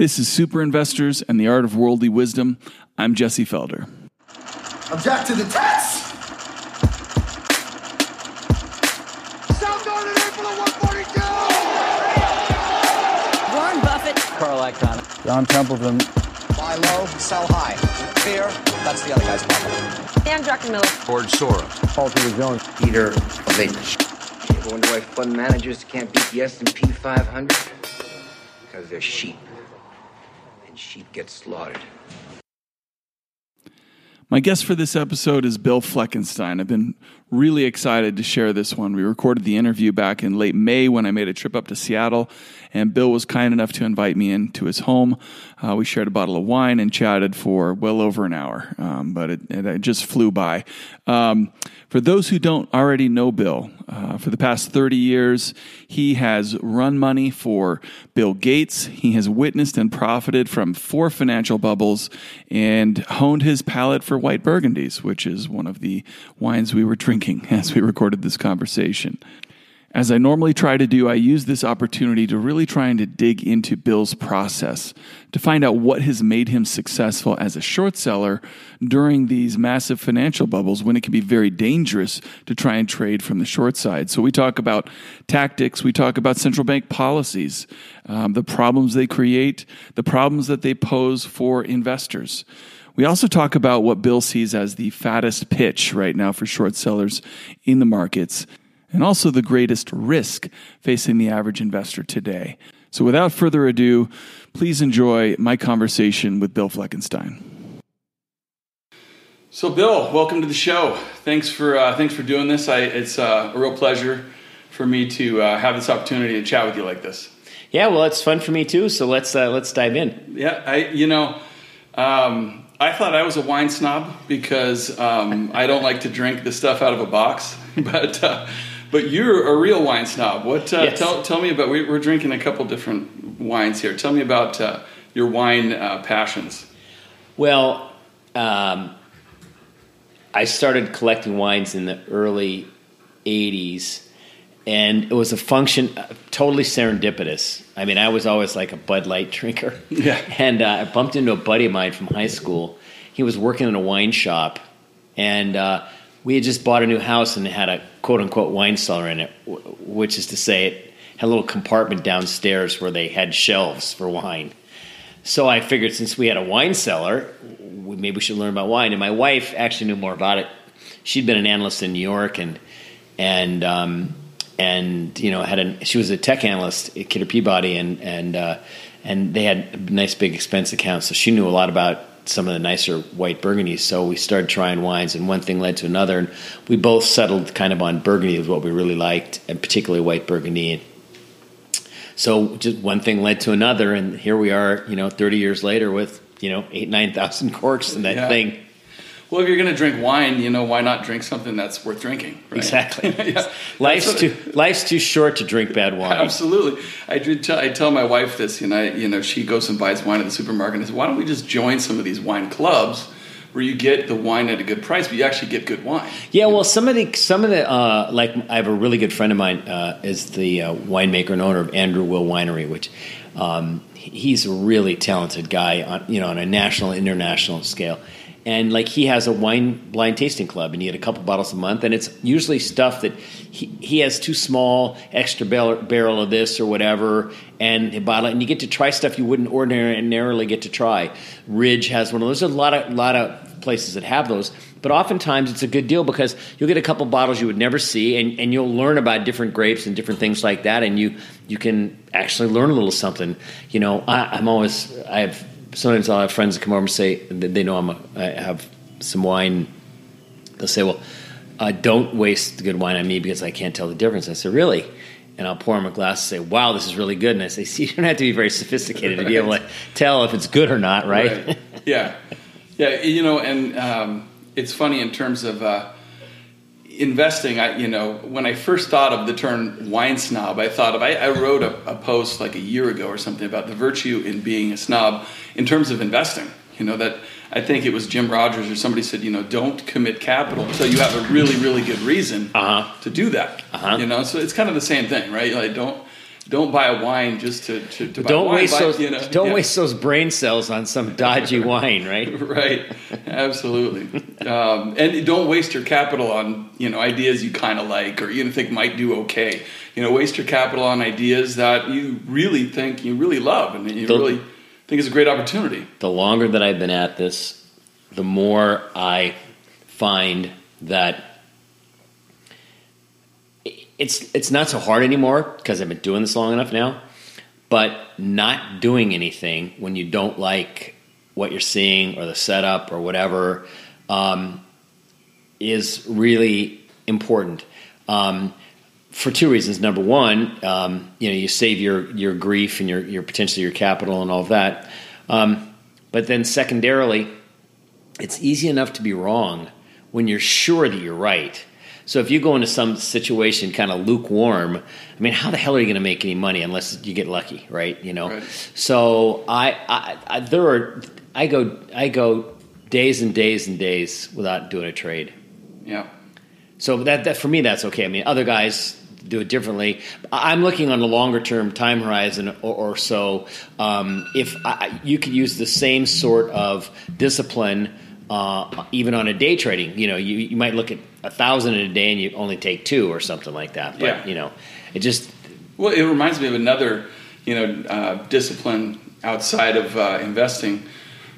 This is Super Investors and the Art of Worldly Wisdom. I'm Jesse Felder. Object to the test! South Garden in for 142! Warren Buffett. Carl Icahn. John Templeton. Buy low, sell high. Fear, that's the other guy's problem. Stan Druckenmiller. George Soros. Paul Tudor Jones. Peter Lynch. You ever wonder why fund managers can't beat the S&P 500? Because they're sheep. Sheep get slaughtered. My guest for this episode is Bill Fleckenstein. I've been really excited to share this one. We recorded the interview back in late May when I made a trip up to Seattle, and Bill was kind enough to invite me into his home. Uh, we shared a bottle of wine and chatted for well over an hour, um, but it, it, just flew by. Um, for those who don't already know Bill, uh, for the past 30 years, he has run money for Bill Gates. He has witnessed and profited from four financial bubbles and honed his palate for white burgundies, which is one of the wines we were drinking as we recorded this conversation. As I normally try to do, I use this opportunity to really trying to dig into Bill's process to find out what has made him successful as a short seller during these massive financial bubbles when it can be very dangerous to try and trade from the short side. So we talk about tactics, we talk about central bank policies, um, the problems they create, the problems that they pose for investors. We also talk about what Bill sees as the fattest pitch right now for short sellers in the markets and also the greatest risk facing the average investor today. So, without further ado, please enjoy my conversation with Bill Fleckenstein. So, Bill, welcome to the show. Thanks for uh, thanks for doing this. I, it's uh, a real pleasure for me to uh, have this opportunity to chat with you like this. Yeah, well, it's fun for me too. So let's uh, let's dive in. Yeah, I you know. Um, I thought I was a wine snob because um, I don't like to drink the stuff out of a box, but uh, but you're a real wine snob. What? Uh, Yes. Tell tell me about. We, we're drinking a couple different wines here. Tell me about uh, your wine uh, passions. Well, um, I started collecting wines in the early '80s, and it was a function uh, totally serendipitous. I mean, I was always like a Bud Light drinker. Yeah. And uh, I bumped into a buddy of mine from high school. He was working in a wine shop, and uh, we had just bought a new house and it had a quote unquote wine cellar in it, which is to say, it had a little compartment downstairs where they had shelves for wine. So I figured since we had a wine cellar, maybe we should learn about wine. And my wife actually knew more about it. She'd been an analyst in New York and and um, and you know had a she was a tech analyst at Kidder Peabody and and uh, and they had a nice big expense account, so she knew a lot about some of the nicer white burgundies. So we started trying wines, and one thing led to another, and we both settled kind of on burgundy was what we really liked, and particularly white burgundy. And so just one thing led to another, and here we are, you know, thirty years later with you know eight nine thousand corks in that Yeah. thing. Well, if you're going to drink wine, you know why not drink something that's worth drinking? Right? Exactly. yeah. Life's too life's too short to drink bad wine. Absolutely. I did. Tell, I tell my wife this. You know, you know, she goes and buys wine at the supermarket. and I said, "Why don't we just join some of these wine clubs where you get the wine at a good price, but you actually get good wine?" Yeah, well, some of the some of the uh, like I have a really good friend of mine uh, is the uh, winemaker and owner of Andrew Will Winery, which um, he's a really talented guy on you know on a national international scale. And like he has a wine blind tasting club, and you get a couple bottles a month, and it's usually stuff that he, he has too small, extra barrel, barrel of this or whatever, and a bottle, and you get to try stuff you wouldn't ordinarily get to try. Ridge has one of those. There's a lot of lot of places that have those, but oftentimes it's a good deal because you'll get a couple bottles you would never see, and, and you'll learn about different grapes and different things like that, and you you can actually learn a little something. You know, I, I'm always I have sometimes I'll have friends that come over and say they know I'm a, I have some wine. They'll say, "Well, uh, don't waste the good wine on me because I can't tell the difference." I said, "Really?" And I'll pour them a glass and say, "Wow, this is really good." And I say, "See, you don't have to be very sophisticated to be able to tell if it's good or not, right?" Right. yeah, yeah. You know, and um, it's funny in terms of uh, investing. I, you know, when I first thought of the term wine snob, I thought of. I, I wrote a, a post like a year ago or something about the virtue in being a snob in terms of investing. You know that I think it was Jim Rogers or somebody said, you know, don't commit capital until you have a really, really good reason Uh-huh. to do that. Uh-huh. You know, so it's kind of the same thing, right? Like don't don't buy a wine just to, to, to buy Don't wine. waste Buy- those. you know, don't yeah. waste those brain cells on some dodgy wine, right? right absolutely um, and don't waste your capital on you know ideas you kind of like or you think might do okay you know waste your capital on ideas that you really think you really love and you The- really think is a great opportunity The longer that I've been at this, the more I find that it's it's not so hard anymore because I've been doing this long enough now. But not doing anything when you don't like what you're seeing or the setup or whatever um, is really important. Um, for two reasons. Number one, um, you know, you save your your grief and your your potentially your capital and all of that. Um, but then secondarily, it's easy enough to be wrong when you're sure that you're right. So if you go into some situation kind of lukewarm, I mean, how the hell are you going to make any money unless you get lucky, right? You know. Right. So I, I, I there are I go I go days and days and days without doing a trade. yeah So that, that for me, that's okay. I mean, other guys do it differently. I'm looking on a longer term time horizon or, or so. Um, if I, you could use the same sort of discipline, uh, even on a day trading, you know, you, you might look at a thousand in a day and you only take two or something like that. But Yeah. you know, it just Well, it reminds me of another, you know, uh, discipline outside of uh, investing,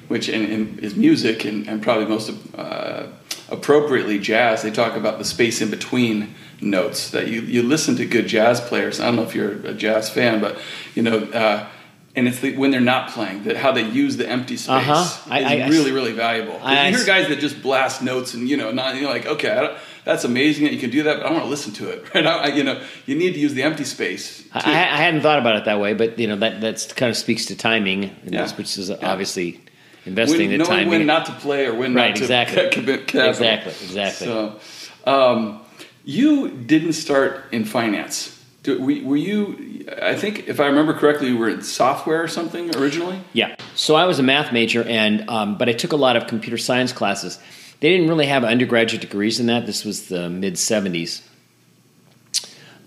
which in, in, is music and, and probably most uh, appropriately jazz. They talk about the space in between notes that you, you listen to good jazz players. I don't know if you're a jazz fan, but you know. And it's the, when they're not playing that how they use the empty space Uh-huh. I- is I- really really valuable. I- you hear guys that just blast notes and you know not you're like okay I don't, that's amazing that you can do that, but I want to listen to it. Right? I, you know you need to use the empty space. I. I hadn't thought about it that way. But you know, that that's kind of speaks to timing, Yeah. that's- which is Yeah. obviously investing when, the knowing when not to play or when Right, not to exactly. commit capital. Exactly, exactly. So, um, you didn't start in finance. Do, were, you? I think if I remember correctly, you were in software or something originally. Yeah. So I was a math major, and um, but I took a lot of computer science classes. They didn't really have undergraduate degrees in that. This was the mid '70s.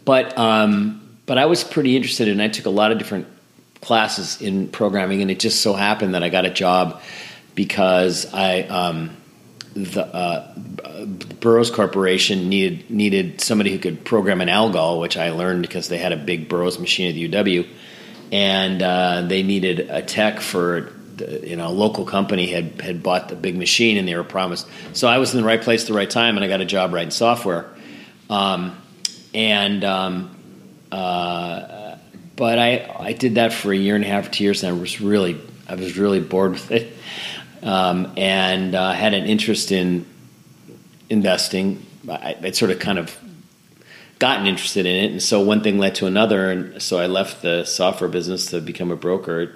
But um, but I was pretty interested, and I took a lot of different classes in programming, and it just so happened that I got a job because I um, the uh, Burroughs Corporation needed needed somebody who could program an algol, which I learned because they had a big Burroughs machine at the UW, and uh, they needed a tech for you know a local company had had bought the big machine and they were promised. So I was in the right place at the right time, and I got a job writing software, um, and. Um, uh, but I I did that for a year and a half, two years, and I was really I was really bored with it, um, and uh, had an interest in investing. I, I'd sort of kind of gotten interested in it, and so one thing led to another, and so I left the software business to become a broker at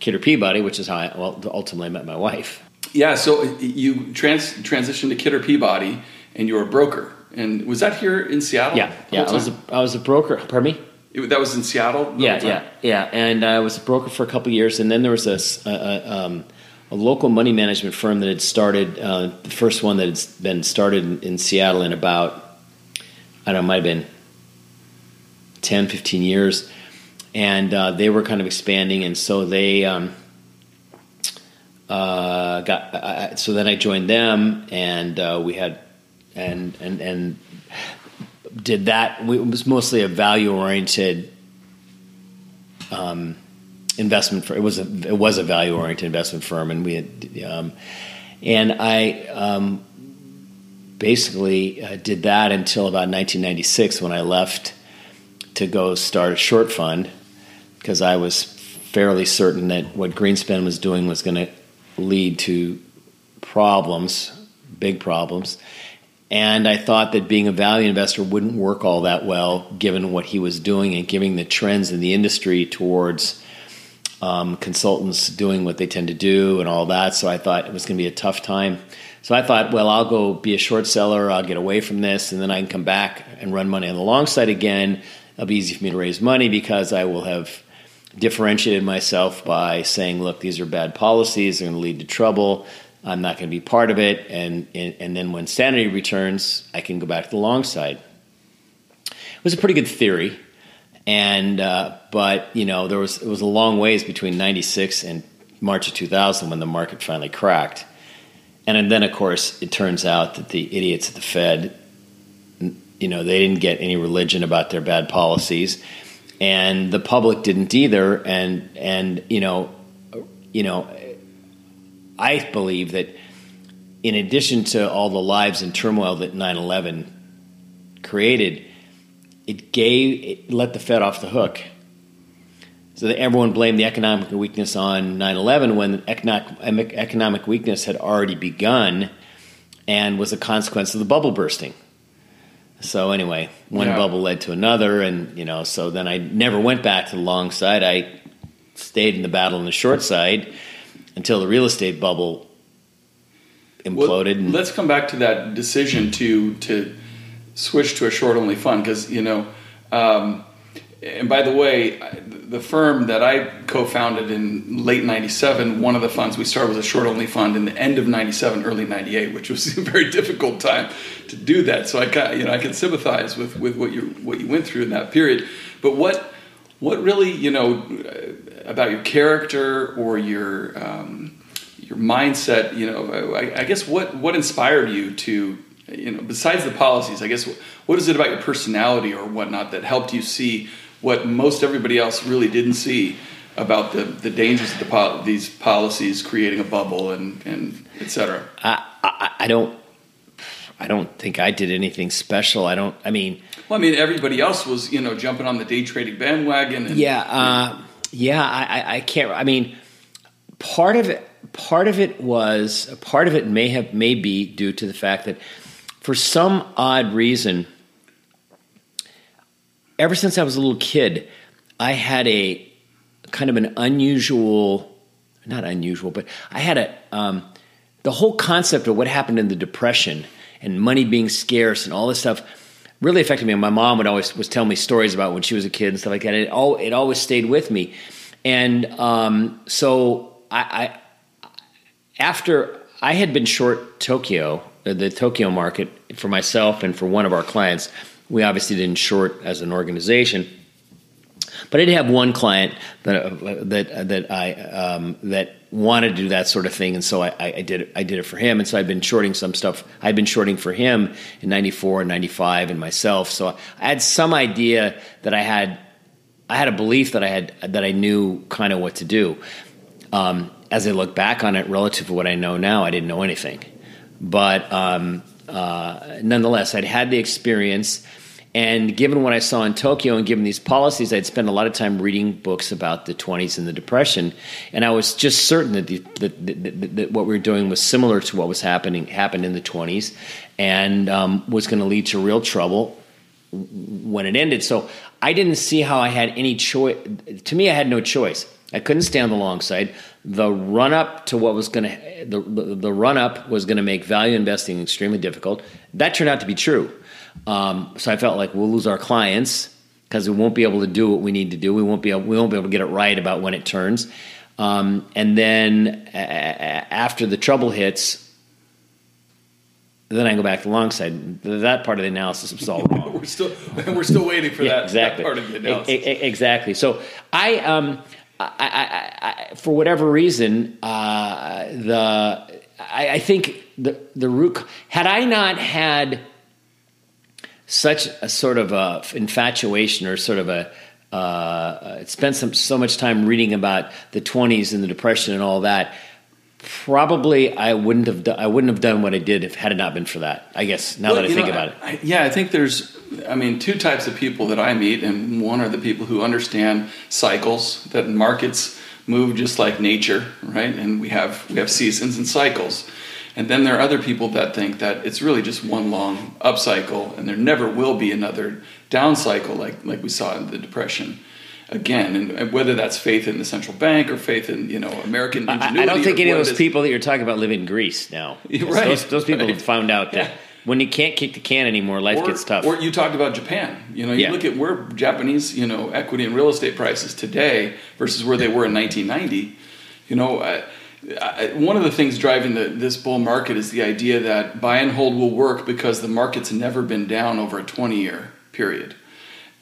Kidder Peabody, which is how I well, ultimately met my wife. Yeah. So you trans transitioned to Kidder Peabody, and you were a broker. And was that here in Seattle? Yeah, yeah. I was a, was a broker. Pardon me. It- that was in Seattle. Yeah, yeah, yeah. And I was a broker for a couple of years, and then there was a, a- a, um, a local money management firm that had started, uh, the first one that had been started in, Seattle in about, I don't know, might have been 10, 15 years. And uh, they were kind of expanding, and so they um, uh, got. So then I joined them, and uh, we had, and and and did that. It was mostly a value oriented um, investment. For, it was a it was a value oriented investment firm, and we had, um, and I um, basically uh, did that until about 1996 when I left to go start a short fund because I was fairly certain that what Greenspan was doing was going to lead to problems, big problems. And I thought that being a value investor wouldn't work all that well given what he was doing and given the trends in the industry towards um, consultants doing what they tend to do and all that. So I thought it was going to be a tough time. So I thought, well, I'll go be a short seller, I'll get away from this, and then I can come back and run money on the long side again. It'll be easy for me to raise money because I will have differentiated myself by saying, look, these are bad policies, they're going to lead to trouble. I'm not going to be part of it. And, and, and then when sanity returns, I can go back to the long side. It was a pretty good theory. And uh, but you know there was it was a long ways between '96 and March of 2000 when the market finally cracked. And then of course it turns out that the idiots at the Fed, you know, they didn't get any religion about their bad policies, and the public didn't either. And and you know, you know, I believe that in addition to all the lives and turmoil that 9/11 created, it gave it let the Fed off the hook. So that everyone blamed the economic weakness on 9/11 when economic economic weakness had already begun and was a consequence of the bubble bursting. So anyway, one Yeah. bubble led to another, and you know, so then I never went back to the long side. I stayed in the battle on the short side until the real estate bubble Well, imploded. and, let's come back to that decision to to switch to a short only fund because you know. Um, and by the way, the firm that I co-founded in late '97, one of the funds we started was a short only fund in the end of '97, early '98, which was a very difficult time to do that. So I can, you know I can sympathize with, with what you what you went through in that period. But what what really you know uh, about your character or your um, your mindset you know I, I guess what what inspired you to you know besides the policies i guess what is it about your personality or whatnot that helped you see what most everybody else really didn't see about the, the dangers of the pol- these policies creating a bubble and and et cetera I, I, I don't. I don't think I did anything special. I don't. I mean, well i mean everybody else was you know jumping on the day trading bandwagon and yeah, uh, yeah. I, I, I can't. I mean, part of it. Part of it was. Part of it may have may be due to the fact that, for some odd reason, ever since I was a little kid, I had a kind of an unusual, not unusual, but I had a um, the whole concept of what happened in the depression and money being scarce and all this stuff really affected me. And my mom would always was telling me stories about when she was a kid and stuff like that. It all it always stayed with me, and um, so I, I after I had been short Tokyo, the, the Tokyo market for myself and for one of our clients. We obviously didn't short as an organization. But I did have one client that uh, that that I um, that wanted to do that sort of thing, and so I, I did it. I did it for him, and so I've been shorting some stuff. I've been shorting for him in '94 and '95, and myself. So I had some idea that I had. I had a belief that I had that I knew kind of what to do. Um, as I look back on it, relative to what I know now, I didn't know anything. But um, uh, nonetheless, I'd had the experience. And given what I saw in Tokyo and given these policies, I'd spent a lot of time reading books about the 20s and the Depression. And I was just certain that, the, that, that, that what we were doing was similar to what was happening happened in the 20s and um, was going to lead to real trouble when it ended. So I didn't see how I had any choice. To me, I had no choice. I couldn't stay on the long side. The run up to what was going to the, the, run up was going to make value investing extremely difficult. That turned out to be true. Um, so I felt like we'll lose our clients because we won't be able to do what we need to do. We won't be able, we won't be able to get it right about when it turns. Um, and then a- a- after the trouble hits, then I go back to the long side. That part of the analysis was all wrong. we're still we're still waiting for that, that part of the analysis e- e- exactly. So I, um, I, I, I, for whatever reason, uh, the I, I think the the root had I not had such a sort of a infatuation or sort of a uh, spent some so much time reading about the 20s and the depression and all that probably I wouldn't have done, I wouldn't have done what I did if had it not been for that I guess now Well, that I think know, about it. Yeah, I think there's, I mean, two types of people that I meet, and one are the people who understand cycles that markets move just like nature, right? And we have we have seasons and cycles, and then there are other people that think that it's really just one long up cycle and there never will be another down cycle like like we saw in the depression. Again, and whether that's faith in the central bank or faith in you know American I, ingenuity, I don't think any of those people that you're talking about live in Greece now. Right, Those, those people right. have found out that Yeah. When you can't kick the can anymore, life or, gets tough. Or you talked about Japan. You know, you Yeah. look at where Japanese, you know, equity and real estate prices today versus where they were in 1990. You know, I, I, one of the things driving the, this bull market is the idea that buy and hold will work because the market's never been down over a 20 year period.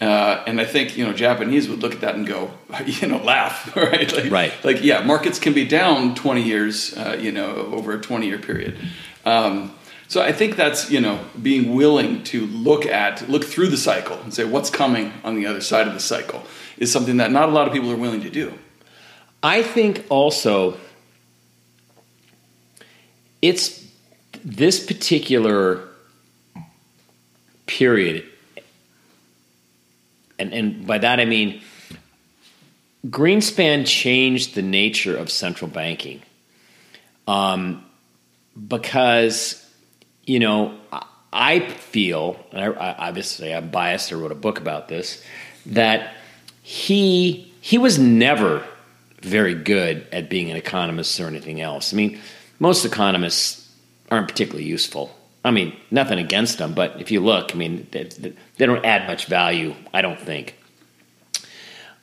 Uh, and I think you know Japanese would look at that and go, you know, laugh, right? Like, Right. Like, yeah, markets can be down twenty years, uh, you know, over a twenty-year period. Um, so I think that's you know being willing to look at, look through the cycle and say what's coming on the other side of the cycle is something that not a lot of people are willing to do. I think also it's this particular period, and, and by that I mean Greenspan changed the nature of central banking um, because, you know, I- feel, and I, I, obviously I'm biased, I wrote a book about this, that he he was never very good at being an economist or anything else. I mean, most economists aren't particularly useful. I mean, nothing against them, but if you look, I mean, they, they don't add much value, I don't think.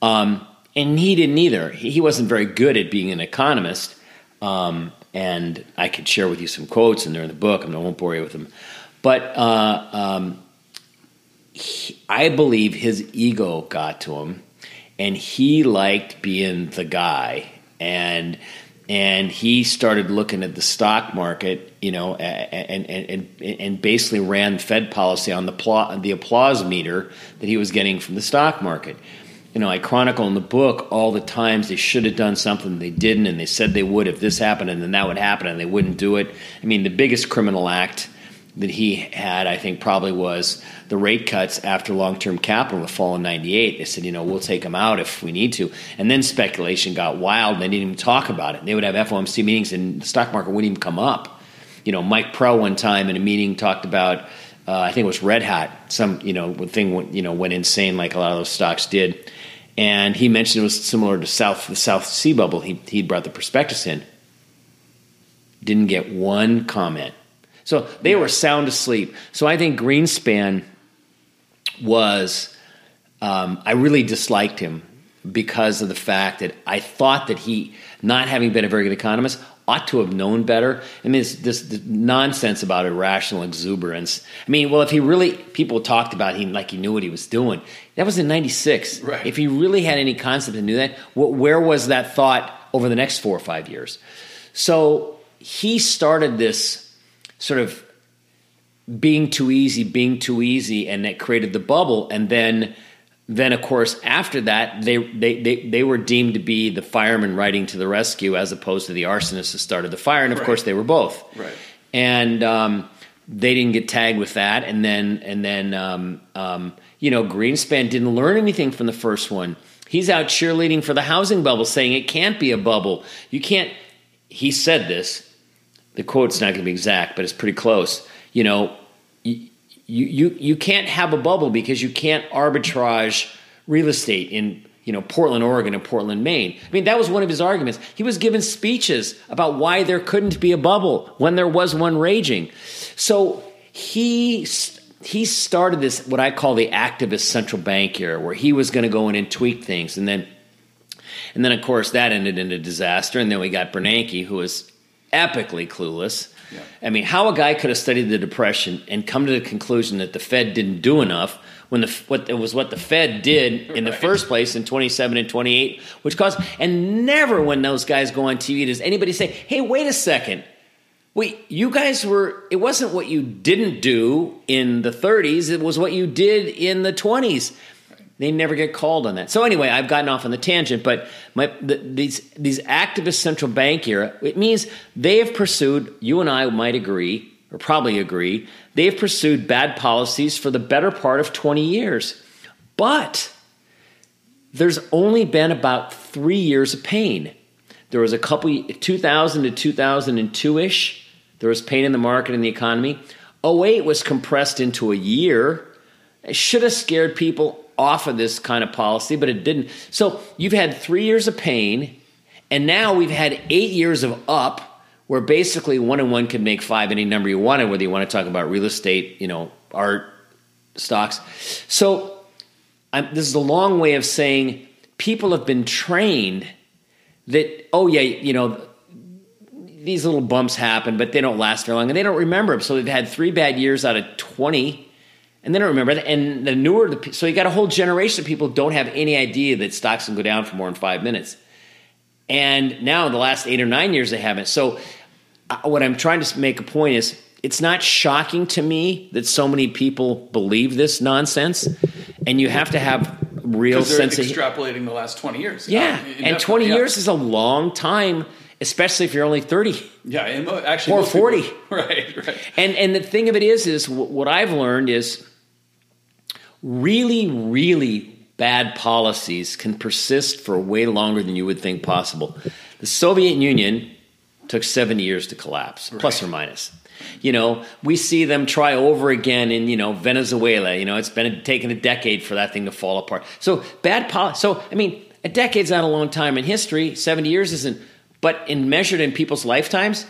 Um, and he didn't either. He he wasn't very good at being an economist. Um, and I could share with you some quotes, and they're in the book. I won't bore you with them. But uh, um, he- I believe his ego got to him, and he liked being the guy, and and he started looking at the stock market, you know, and and and, and basically ran Fed policy on the pla- the applause meter that he was getting from the stock market. You know, I chronicle in the book all the times they should have done something they didn't, and they said they would if this happened, and then that would happen, and they wouldn't do it. I mean, the biggest criminal act that he had, I think, probably was the rate cuts after long term capital the fall in 98. They said, you know, we'll take them out if we need to. And then speculation got wild and they didn't even talk about it. They would have FOMC meetings and the stock market wouldn't even come up. You know, Mike Prell one time in a meeting talked about, uh, I think it was Red Hat, some, you know, thing you know, went insane like a lot of those stocks did. And he mentioned it was similar to South the South Sea bubble. He he brought the prospectus in. Didn't get one comment. So they were sound asleep. So I think Greenspan was, um, I really disliked him because of the fact that I thought that he, not having been a very good economist, ought to have known better. I mean, this, this, this nonsense about irrational exuberance. I mean, well, if he really, people talked about him like he knew what he was doing. That was in '96. Right. If he really had any concept and knew that, wh- where was that thought over the next four or five years? So he started this sort of being too easy, being too easy, and that created the bubble. And then, then of course, after that, they they they, they were deemed to be the firemen riding to the rescue, as opposed to the arsonists that started the fire. And of Right. course, they were both. Right. And um, they didn't get tagged with that. And then and then um, um, you know, Greenspan didn't learn anything from the first one. He's out cheerleading for the housing bubble, saying it can't be a bubble. You can't. He said this the quote's not going to be exact, but it's pretty close. You know, you, you you can't have a bubble because you can't arbitrage real estate in you know Portland, Oregon, and Portland, Maine. I mean, that was one of his arguments. He was giving speeches about why there couldn't be a bubble when there was one raging. So he he started this what I call the activist central bank era, where he was going to go in and tweak things, and then and then, of course, that ended in a disaster. And then we got Bernanke, who was epically clueless. Yeah. I mean, how a guy could have studied the Depression and come to the conclusion that the Fed didn't do enough when the what it was what the Fed did in the Right. first place in 27 and 28, which caused and never when those guys go on TV does anybody say, "Hey, wait a second, Wait, you guys were, it wasn't what you didn't do in the 30s, it was what you did in the 20s. They never get called on that. So anyway, I've gotten off on the tangent, but my, the, these these activist central bank era, it means they have pursued. You and I might agree, or probably agree, they have pursued bad policies for the better part of twenty years. But there's only been about three years of pain. There was a couple, 2000 to 2002 ish. There was pain in the market and the economy. 08 was compressed into a year. It should have scared people off of this kind of policy, but it didn't. So you've had three years of pain, and now we've had eight years of up, where basically one and one can make five any number you wanted, whether you want to talk about real estate, you know, art, stocks. So I'm, this is a long way of saying people have been trained that oh yeah, you know, these little bumps happen, but they don't last very long, and they don't remember them. So they've had three bad years out of twenty, and they don't remember that. And the newer, the, so you got a whole generation of people who don't have any idea that stocks can go down for more than five minutes. And now, in the last eight or nine years, they haven't. So, uh, what I'm trying to make a point is, it's not shocking to me that so many people believe this nonsense, and you have to have real sense of extrapolating the last 20 years. yeah. Uh, and 20 yeah. years is a long time, especially if you're only 30. Yeah, and actually, Or most people- 40. right, right. And and the thing of it is, is what I've learned is really, really bad policies can persist for way longer than you would think possible. The Soviet Union took 70 years to collapse, plus or minus. You know, we see them try over again in you know Venezuela. You know, it's been taken a decade for that thing to fall apart. So bad policy. So I mean, a decade's not a long time in history. 70 years isn't. But in measured in people's lifetimes,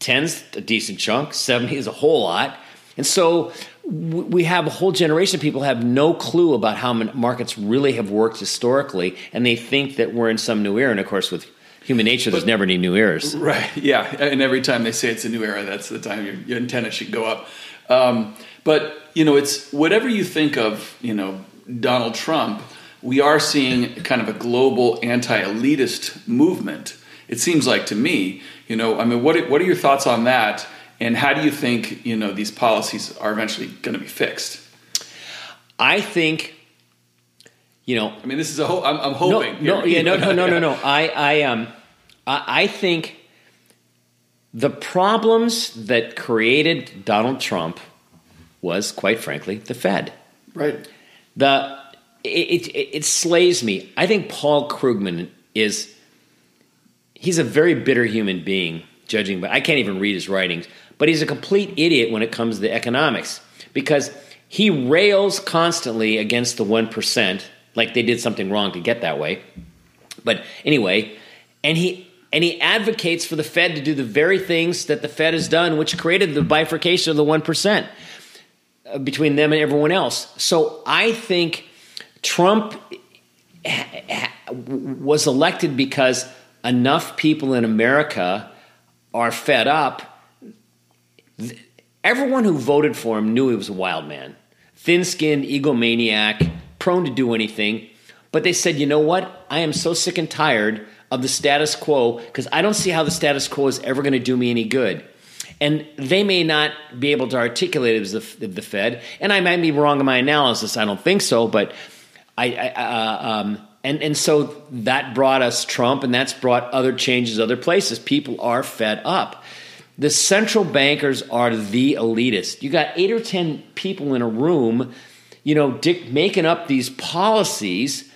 10's a decent chunk, 70 is a whole lot. And so we have a whole generation of people have no clue about how markets really have worked historically, and they think that we're in some new era. And of course, with human nature, there's never any new eras. Right. Yeah. And every time they say it's a new era, that's the time your, your antenna should go up. Um, but you know, it's whatever you think of. You know, Donald Trump. We are seeing kind of a global anti-elitist movement. It seems like to me. You know, I mean, what what are your thoughts on that? And how do you think you know these policies are eventually going to be fixed? I think, you know, I mean, this is a whole. I'm, I'm hoping. No, no, yeah, no, no, no, no, no. I, I, um, I, I think the problems that created Donald Trump was, quite frankly, the Fed. Right. The it, it, it slays me. I think Paul Krugman is he's a very bitter human being, judging by I can't even read his writings, but he's a complete idiot when it comes to economics because he rails constantly against the one percent, like they did something wrong to get that way. But anyway, and he and he advocates for the Fed to do the very things that the Fed has done, which created the bifurcation of the one percent uh, between them and everyone else. So I think Trump was elected because enough people in America are fed up. Everyone who voted for him knew he was a wild man, thin skinned, egomaniac, prone to do anything. But they said, you know what? I am so sick and tired of the status quo because I don't see how the status quo is ever going to do me any good. And they may not be able to articulate it as the, the Fed, and I might be wrong in my analysis. I don't think so, but I, I uh, um, and and so that brought us Trump, and that's brought other changes other places. People are fed up. The central bankers are the elitist. You got eight or ten people in a room, you know, dic- making up these policies,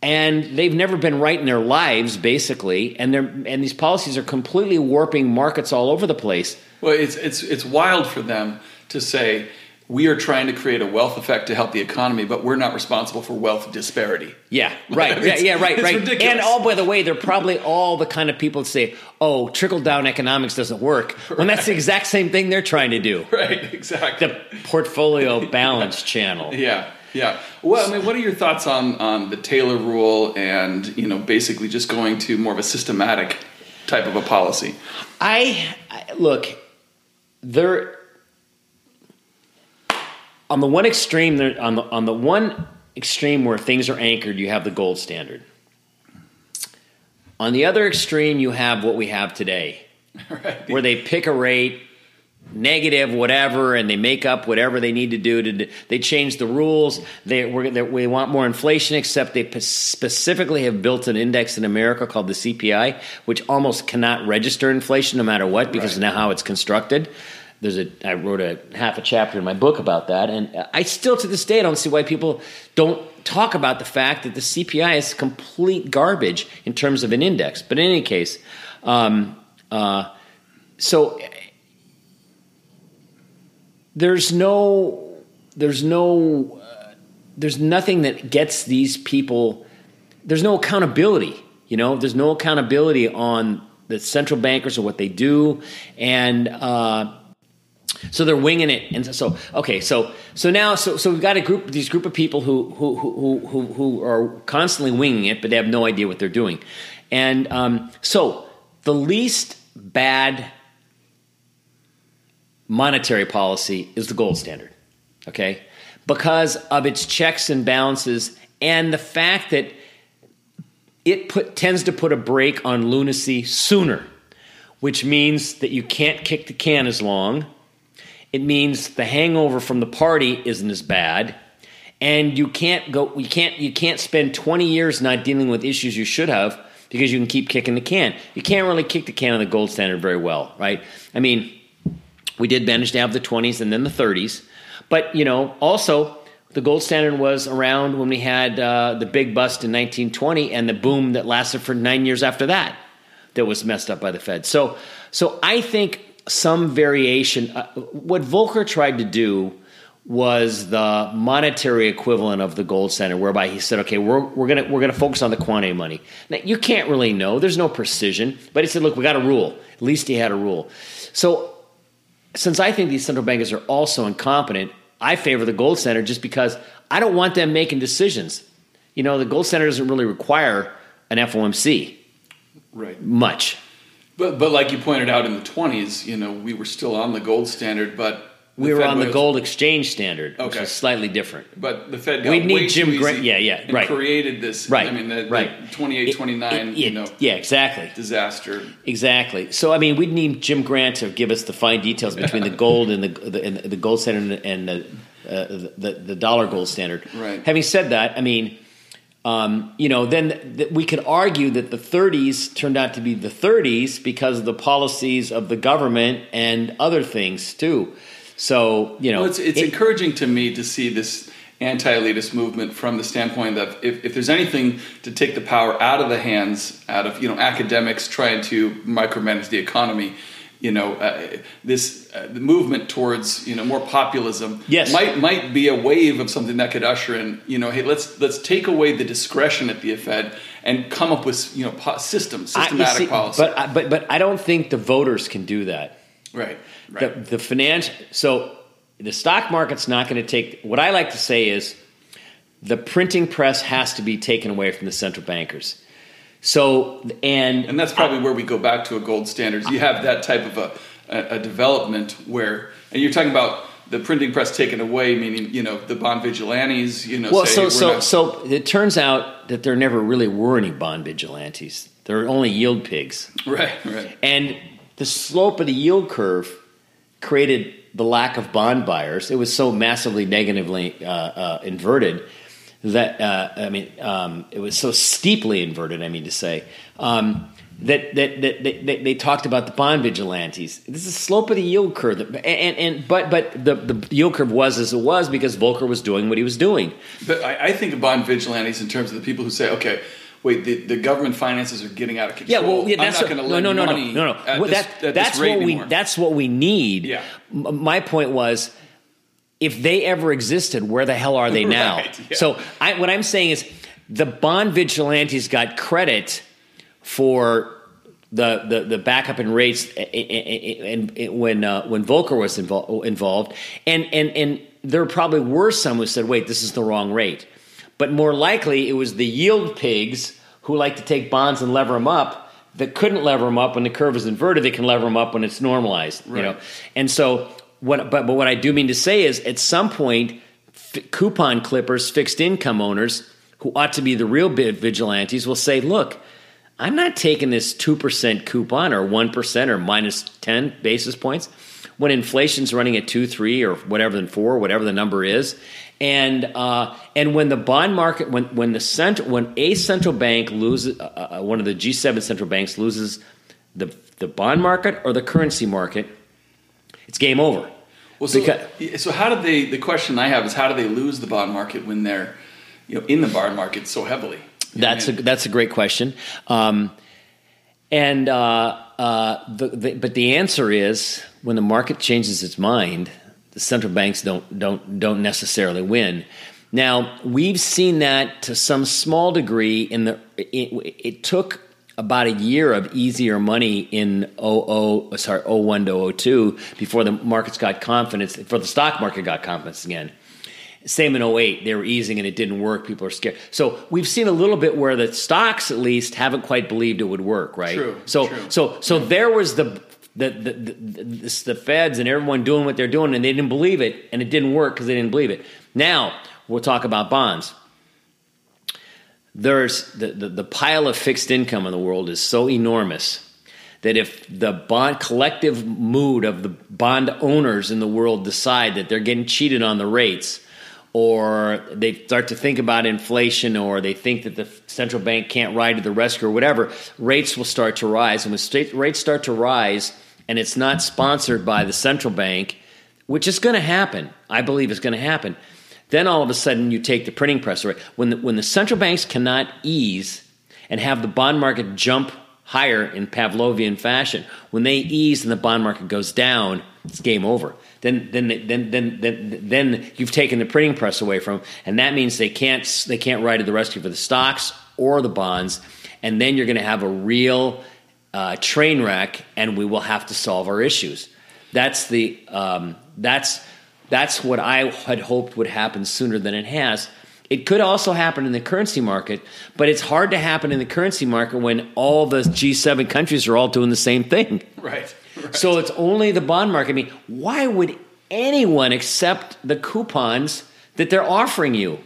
and they've never been right in their lives, basically. And they're and these policies are completely warping markets all over the place. Well, it's it's it's wild for them to say we are trying to create a wealth effect to help the economy, but we're not responsible for wealth disparity. Yeah, right. yeah, yeah, right, right. ridiculous. And all by the way, they're probably all the kind of people that say, "Oh, trickle down economics doesn't work," when that's the exact same thing they're trying to do. Right, exactly. The portfolio balance channel. yeah, yeah. Well, I mean, what are your thoughts on on the Taylor rule and you know basically just going to more of a systematic type of a policy? I, I look there on the one extreme there on the on the one extreme where things are anchored you have the gold standard on the other extreme you have what we have today Right. where they pick a rate negative whatever and they make up whatever they need to do to they change the rules they we're, we want more inflation except they specifically have built an index in america called the cpi which almost cannot register inflation no matter what because Right. of how it's constructed there's a i wrote a half a chapter in my book about that. And i still to this day don't see why people don't talk about the fact that the cpi is complete garbage in terms of an index. But in any case um, uh, so there's no there's no uh, there's nothing that gets these people there's no accountability you know? There's no accountability on the central bankers or what they do. And uh, so they're winging it and so okay so so now so so we've got a group these group of people who who who who, who are constantly winging it but they have no idea what they're doing and um, so the least bad monetary policy is the gold standard. Okay? because of its checks and balances and the fact that it put, tends to put a brake on lunacy sooner, which means that you can't kick the can as long. It means the hangover from the party isn't as bad, and you can't go. You can't. You can't spend twenty years not dealing with issues you should have because you can keep kicking the can. You can't really kick the can on the gold standard very well, right? I mean, we did manage to have the twenties and then the thirties, but you know, also the gold standard was around when we had uh, the big bust in 1920 and the boom that lasted for nine years after that that was messed up by the Fed. So, so I think some variation. Uh, what Volcker tried to do was the monetary equivalent of the gold standard, whereby he said, "Okay, we're, we're gonna we're gonna focus on the quantity money." Now, you can't really know; there's no precision. But he said, "Look, we got a rule. At least he had a rule." So, since I think these central bankers are also incompetent, I favor the gold standard just because I don't want them making decisions. You know, the gold standard doesn't really require an FOMC Right. much. But but like you pointed out in the twenties, you know, we were still on the gold standard, but We were Fed on the was- gold exchange standard, which is slightly different. But the Fed got We'd need Jim Grant- yeah, yeah, and right. created this. Right. I mean, the, right. the 28, It- 29, it- you know, yeah, exactly. disaster. Exactly. So I mean, we'd need Jim Grant to give us the fine details between the gold and the the, and the gold standard and the, uh, the the dollar gold standard. Right. Having said that, I mean, um, you know, then th- we could argue that the 30s turned out to be the 30s because of the policies of the government and other things too. So you know, Well, it's it's it- encouraging to me to see this anti-elitist movement from the standpoint that if, if there's anything to take the power out of the hands out of you know academics trying to micromanage the economy you know uh, this uh, the movement towards you know more populism Yes. might might be a wave of something that could usher in you know hey let's let's take away the discretion at the Fed and come up with you know po- system I- systematic see, policy But I- but but I don't think the voters can do that. right right The, the finance. So the stock market's not going to take. What I like to say is, the printing press has to be taken away from the central bankers. So and And that's probably where we go back to a gold standards. You have that type of a, a, a development where, and you're talking about the printing press taken away, meaning you know the bond vigilantes. You know, well, so so not- so it turns out that there never really were any bond vigilantes. There were only yield pigs. right, right, And the slope of the yield curve created the lack of bond buyers. It was so massively negatively uh, uh, inverted that uh, I mean, um, it was so steeply inverted. I mean to say um, that that, that, that, that they talked about the bond vigilantes. This is the slope of the yield curve, that, and, and but but the, the yield curve was as it was because Volcker was doing what he was doing. but I, I think of bond vigilantes in terms of the people who say, okay. Wait, the, the government finances are getting out of control. Yeah, well, yeah, that's I'm not going to no, lend no, no, no, money no, no. at Well, this, that, that's what we that's what we need. Yeah. M- my point was, if they ever existed, where the hell are they now? Right, yeah. So I, what I'm saying is, the bond vigilantes got credit for the the, the backup in rates and, when uh, when Volcker was invol- involved, and and and there probably were some who said, "Wait, this is the wrong rate," but more likely it was the yield pigs who like to take bonds and lever them up that couldn't lever them up when the curve is inverted. They can lever them up when it's normalized, you know. And so what? But but what I do mean to say is, at some point, f- coupon clippers, fixed income owners who ought to be the real vigilantes will say, "Look." I'm not taking this 2% coupon or 1% or minus 10 basis points when inflation's running at 2, 3 or whatever than 4, whatever the number is. And uh, and when the bond market when when the cent when a central bank loses uh, uh, one of the G7 central banks loses the the bond market or the currency market, it's game over. Well, so, Because- so how did they? The question I have is how do they lose the bond market when they're, you know, in the bond market so heavily? Know I That's a that's a great question, um, and uh, uh, the, the, but the answer is when the market changes its mind, the central banks don't don't don't necessarily win. Now we've seen that to some small degree. In the it, it took about a year of easier money in 00, sorry 01 to 02 before the markets got confidence, before the stock market got confidence again. Same in 08, they were easing and it didn't work. People are scared. So we've seen a little bit where the stocks, at least, haven't quite believed it would work, right? True, So, true. so, so there was the the the, the, the, the feds and everyone doing what they're doing, and they didn't believe it, and it didn't work because they didn't believe it. Now we'll talk about bonds. There's the, the, the pile of fixed income in the world is so enormous that if the bond collective mood of the bond owners in the world decide that they're getting cheated on the rates or they start to think about inflation or they think that the central bank can't ride to the rescue or whatever rates will start to rise. And when state rates start to rise and it's not sponsored by the central bank which is going to happen i believe is going to happen then all of a sudden you take the printing press away when the, when the central banks cannot ease and have the bond market jump higher in Pavlovian fashion. When they ease and the bond market goes down, it's game over. Then, then, then, then, then, then you've taken the printing press away from, them, and that means they can't they can't ride to the rescue for the stocks or the bonds, and then you're going to have a real uh, train wreck, and we will have to solve our issues. That's the um, that's that's what I had hoped would happen sooner than it has. It could also happen in the currency market, but it's hard to happen in the currency market when all the G7 countries are all doing the same thing. Right. right. So it's only the bond market. I mean, why would anyone accept the coupons that they're offering you?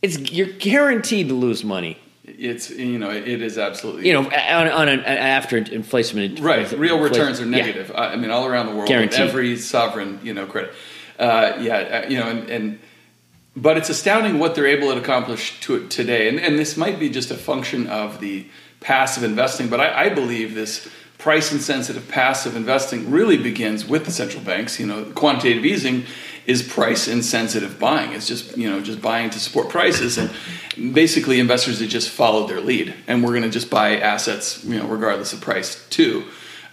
It's you're guaranteed to lose money. It's you know it is absolutely You know, on, on an, after inflation. right. Real returns are negative. I I mean, all around the world, Guaranteed. every sovereign you know credit. Uh, yeah, uh, you know, and, and but it's astounding what they're able to accomplish to today, and and this might be just a function of the passive investing, but I, I believe this price insensitive passive investing really begins with the central banks. You know, quantitative easing is price insensitive buying. It's just you know just buying to support prices, and basically investors that just followed their lead, and we're going to just buy assets you know regardless of price too.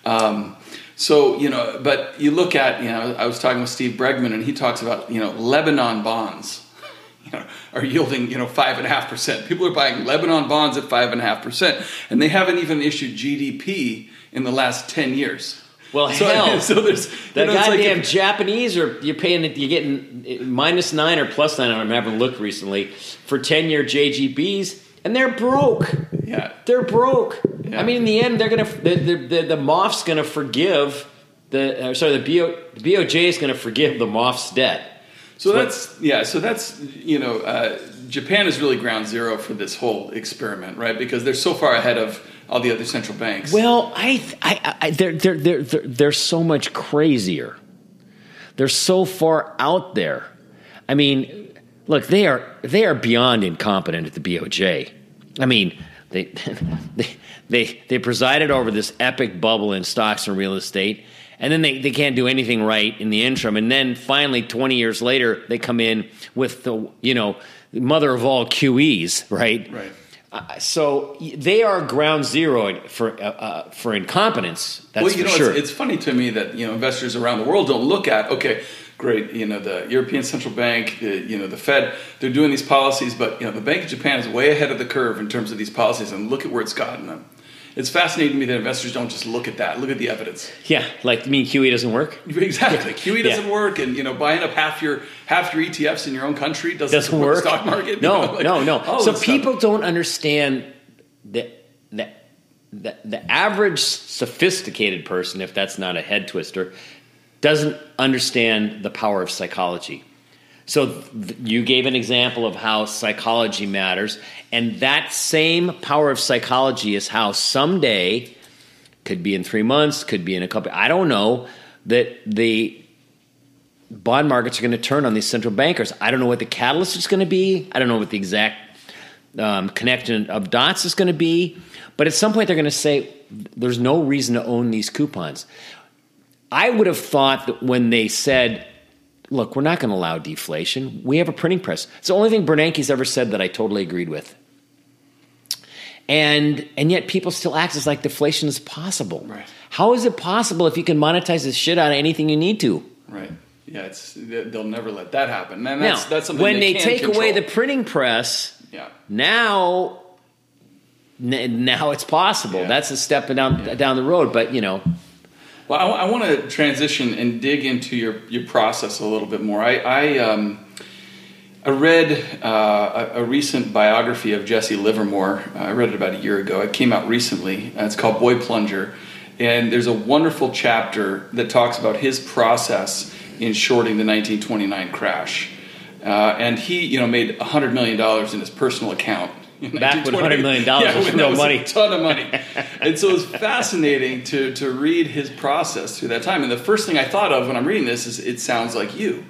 Um, so you know, but you look at you know I was talking with Steve Bregman, and he talks about you know Lebanon bonds. You know, are yielding you know five and a half percent. People are buying Lebanon bonds at five and a half percent, and they haven't even issued GDP in the last ten years. Well, So- hell, so there's the know, like goddamn if- Japanese are you're paying you're getting minus nine or plus nine. I haven't looked recently for ten year JGBs, and they're broke. yeah, They're broke. Yeah. I mean, in the end, they're gonna the the, the, the MOF's gonna forgive the uh, sorry the BO, the BOJ is gonna forgive the MOF's debt. So that's yeah. So that's you know, uh, Japan is really ground zero for this whole experiment, right? Because they're so far ahead of all the other central banks. Well, I, I, I they're, they're, they're, they're, they're so much crazier. They're so far out there. I mean, look, they are they are beyond incompetent at the BOJ. I mean, they they they, they presided over this epic bubble in stocks and real estate, and then they, they can't do anything right in the interim. And then finally, twenty years later, they come in with the you know mother of all QEs, right? Right. Uh, so they are ground zero for uh, uh, for incompetence. That's well, you for know, sure. it's, it's funny to me that you know investors around the world don't look at okay, great, you know, the European Central Bank, the, you know, the Fed, they're doing these policies, but you know, the Bank of Japan is way ahead of the curve in terms of these policies, and look at where it's gotten them. It's fascinating to me that investors don't just look at that, look at the evidence. yeah, like you mean QE doesn't work. Exactly, QE doesn't Yeah. work, and you know, buying up half your half your ETFs in your own country doesn't, Doesn't support work. the stock market. you No, know, like, no, no. all So this stuff. people don't understand that the the, the average sophisticated person, if that's not a head twister, doesn't understand the power of psychology. So th- you gave an example of how psychology matters, and that same power of psychology is how someday, could be in three months, could be in a couple. I don't know that the bond markets are going to turn on these central bankers. I don't know what the catalyst is going to be. I don't know what the exact um, connection of dots is going to be. But at some point, they're going to say, there's no reason to own these coupons. I would have thought that when they said, look, we're not going to allow deflation, we have a printing press. It's the only thing Bernanke's ever said that I totally agreed with. And, and yet people still act as like deflation is possible. Right. How is it possible if you can monetize the shit out of anything you need to? right? Yeah, it's they'll never let that happen. And Now, that's that's something when they, can take away the printing press, yeah. now n- now it's possible. Yeah. That's a step down down the road. But you know, Well, I, want to transition and dig into your, your process a little bit more. I I, um, I read uh, a, a recent biography of Jesse Livermore. I read it about a year ago. It came out recently. Uh, it's called Boy Plunger, and there's a wonderful chapter that talks about his process in shorting the 1929 crash. Uh, and he, you know, made $100 million in his personal account. Back when 1928. $100 million was real was money. A ton of money. and so it was fascinating to, to read his process through that time. And the first thing I thought of when I'm reading this is it sounds like you.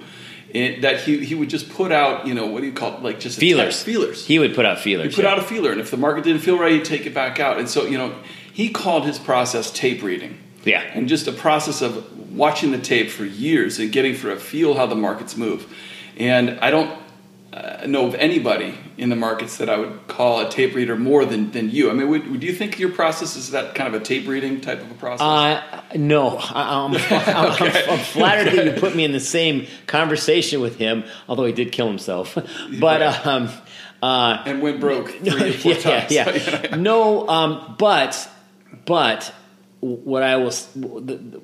It, that he, he would just put out, you know, what do you call it? Like just Feelers. feelers. He would put out feelers. You put yeah. out a feeler, and if the market didn't feel right, he'd take it back out. And so, you know, he called his process tape reading. Yeah. And just a process of watching the tape for years and getting for a feel how the markets move. And I don't uh, know of anybody in the markets that I would call a tape reader more than, than you. I mean, would, would you think your process is that kind of a tape reading type of a process? Uh, no, I, I'm, I'm, I'm, I'm flattered that you put me in the same conversation with him, although he did kill himself. But um, uh, and went broke three or four yeah, times. yeah. no, um, but but what I was, the, the,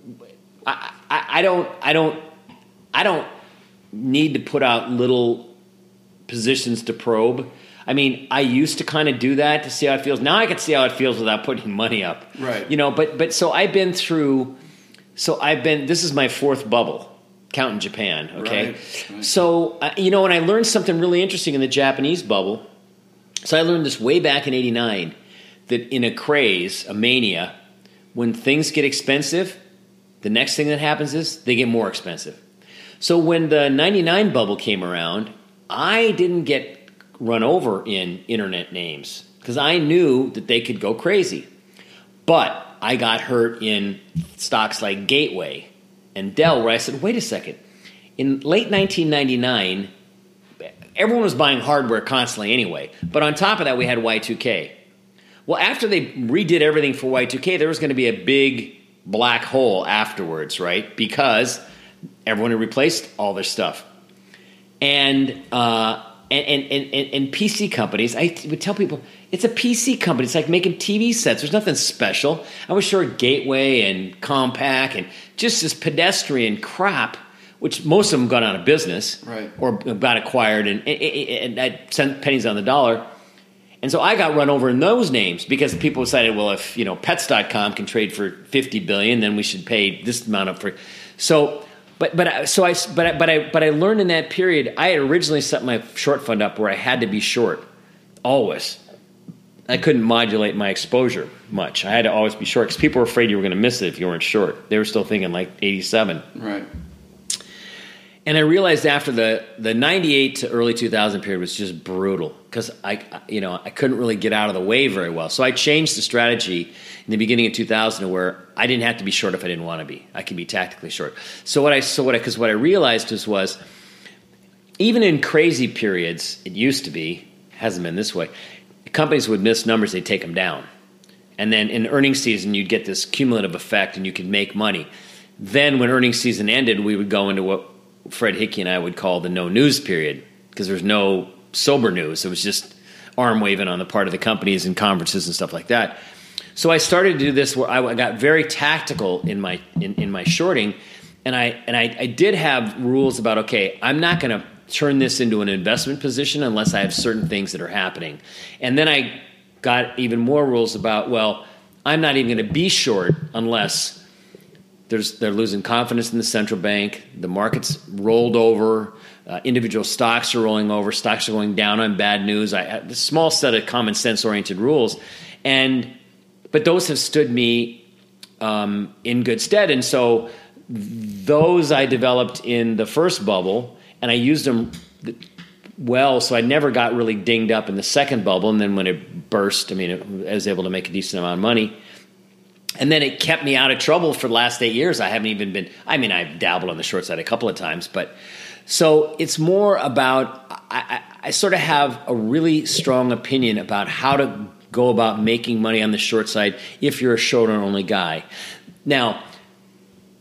I, I, I don't, I don't, I don't need to put out little positions to probe. I mean, I used to kind of do that to see how it feels. Now I can see how it feels without putting money up. Right. You know, but but so I've been through. So I've been. This is my fourth bubble. Counting Japan. Okay. Right, right. So uh, you know, and I learned something really interesting in the Japanese bubble. So I learned this way back in '89 that in a craze, a mania, when things get expensive, the next thing that happens is they get more expensive. So when the 99 bubble came around, I didn't get run over in internet names because I knew that they could go crazy. But I got hurt in stocks like Gateway and Dell, where I said, wait a second. In late 1999, everyone was buying hardware constantly anyway. But on top of that, we had Y2K. Well, after they redid everything for Y2K, there was going to be a big black hole afterwards, right? Because everyone had replaced all their stuff. And, uh, and, and, and, and PC companies, I would tell people, it's a PC company. It's like making TV sets. There's nothing special. I was sure Gateway and Compaq and just this pedestrian crap, which most of them got out of business Right. or got acquired, and, and, and pennies on the dollar. And so I got run over in those names because people decided, well, if you know Pets.com can trade for fifty billion, then we should pay this amount up for. So, but but I- so I but I, but I but I learned in that period. I had originally set my short fund up where I had to be short, always. I couldn't modulate my exposure much. I had to always be short because people were afraid you were going to miss it if you weren't short. They were still thinking like eighty-seven. Right. And I realized after the the '98 to early 2000 period was just brutal because I, you know, I couldn't really get out of the way very well. So I changed the strategy in the beginning of 2000 where I didn't have to be short if I didn't want to be. I could be tactically short. So what I so what because what I realized was was even in crazy periods, it used to be hasn't been this way. Companies would miss numbers, they'd take them down, and then in earnings season, you'd get this cumulative effect, and you could make money. Then, when earnings season ended, we would go into what Fred Hickey and I would call the no news period because there's no sober news. It was just arm waving on the part of the companies and conferences and stuff like that. So I started to do this where I got very tactical in my in, in my shorting, and I and I, I did have rules about okay, I'm not going to turn this into an investment position unless I have certain things that are happening, and then I got even more rules about well, I'm not even going to be short unless there's, they're losing confidence in the central bank. The market's rolled over. Uh, individual stocks are rolling over. Stocks are going down on bad news. I a small set of common sense oriented rules, and but those have stood me um, in good stead. And so those I developed in the first bubble, and I used them well. So I never got really dinged up in the second bubble. And then when it burst, I mean, it, I was able to make a decent amount of money and then it kept me out of trouble for the last eight years. I haven't even been. I mean, I've dabbled on the short side a couple of times, but so it's more about. I, I, I sort of have a really strong opinion about how to go about making money on the short side if you're a short only guy. Now,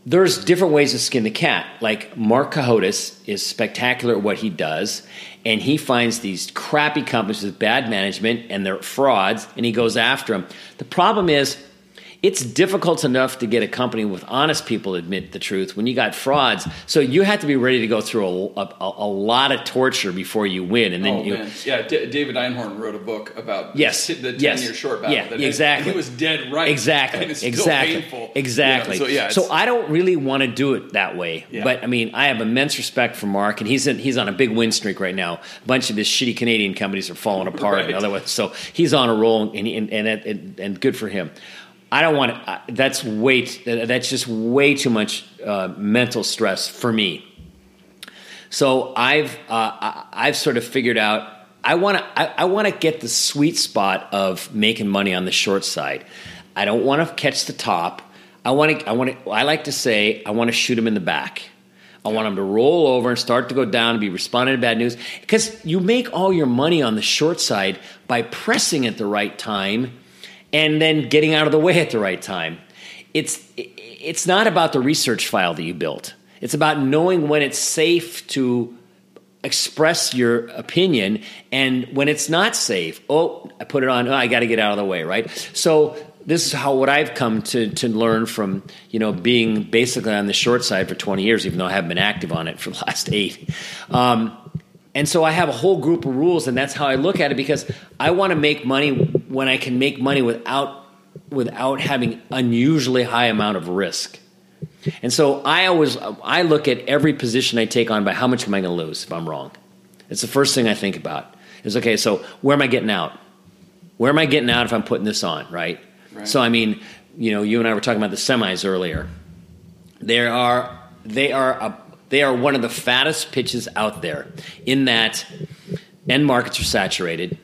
there's different ways to skin the cat. Like Marc Cohodes is spectacular at what he does, and he finds these crappy companies with bad management and they're frauds, and he goes after them. The problem is it's difficult enough to get a company with honest people to admit the truth when you got frauds. So you have to be ready to go through a, a, a lot of torture before you win, and then Oh you. man, yeah. D- David Einhorn wrote a book about Yes, the ten yes. year short battle. Yeah, exactly. He was dead right. Exactly. And it's still exactly. painful, you know, Exactly. So yeah. So I don't really want to do it that way. Yeah. But I mean, I have immense respect for Mark, and he's in, he's on a big win streak right now. A bunch of his shitty Canadian companies are falling apart, Right. and otherwise, so he's on a roll, and and and, and, and good for him. I don't want to. That's way. t- That's just way too much uh, mental stress for me. So I've uh, I've sort of figured out I want to I, I want to get the sweet spot of making money on the short side. I don't want to catch the top. I want to I want to I like to say I want to shoot him in the back. I want him to roll over and start to go down and be responding to bad news because you make all your money on the short side by pressing at the right time and then getting out of the way at the right time. It's it's not about the research file that you built. It's about knowing when it's safe to express your opinion and when it's not safe. Oh, I put it on. Oh, I got to get out of the way, right? So this is how what I've come to to learn from you know being basically on the short side for 20 years, even though I haven't been active on it for the last eight. Um, and so I have a whole group of rules, and that's how I look at it because I want to make money when I can make money without without having unusually high amount of risk. And so I always I look at every position I take on by how much am I going to lose if I'm wrong. It's the first thing I think about. Is okay, so where am I getting out? Where am I getting out if I'm putting this on, right? Right. So I mean, you know, you and I were talking about the semis earlier. There are they are a, they are one of the fattest pitches out there in that end markets are saturated.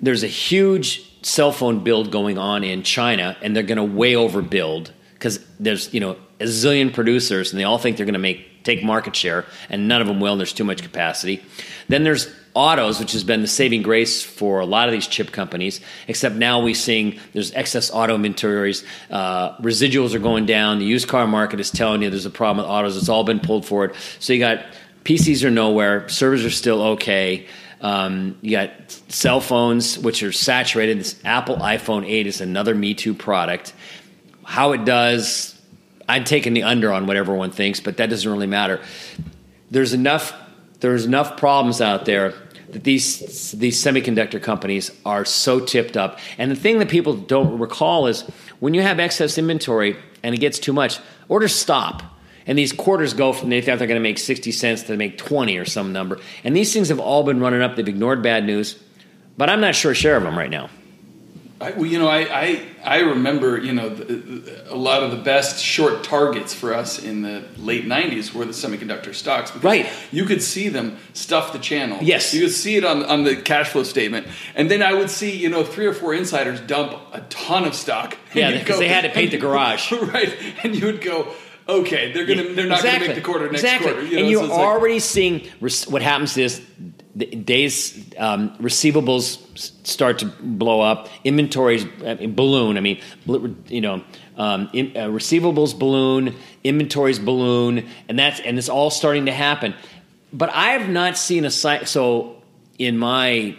There's a huge cell phone build going on in China, and they're going to way overbuild because there's you know a zillion producers, and they all think they're going to make take market share, and none of them will. And there's too much capacity. Then there's autos, which has been the saving grace for a lot of these chip companies. Except now we're seeing there's excess auto inventories, uh, residuals are going down. The used car market is telling you there's a problem with autos. It's all been pulled forward. So you got PCs are nowhere, servers are still okay. Um, you got cell phones, which are saturated. This Apple iPhone 8 is another Me Too product. How it does, I'm taking the under on what everyone thinks, but that doesn't really matter. There's enough. There's enough problems out there that these these semiconductor companies are so tipped up. And the thing that people don't recall is when you have excess inventory and it gets too much, orders stop. And these quarters go from they thought they're going to make 60 cents to make 20 or some number. And these things have all been running up. They've ignored bad news. But I'm not sure share of them right now. I, well, you know, I, I, I remember, you know, the, the, a lot of the best short targets for us in the late 90s were the semiconductor stocks. Right. You could see them stuff the channel. Yes. You could see it on, on the cash flow statement. And then I would see, you know, three or four insiders dump a ton of stock. Yeah, because they had to paint the garage. right. And you would go, okay, they're gonna they're not exactly. gonna make the quarter next exactly. quarter. You and you're so it's like- already seeing what happens is the days um, receivables start to blow up, inventories balloon. I mean, you know, um, in, uh, receivables balloon, inventories balloon, and that's and it's all starting to happen. But I have not seen a cycle. So in my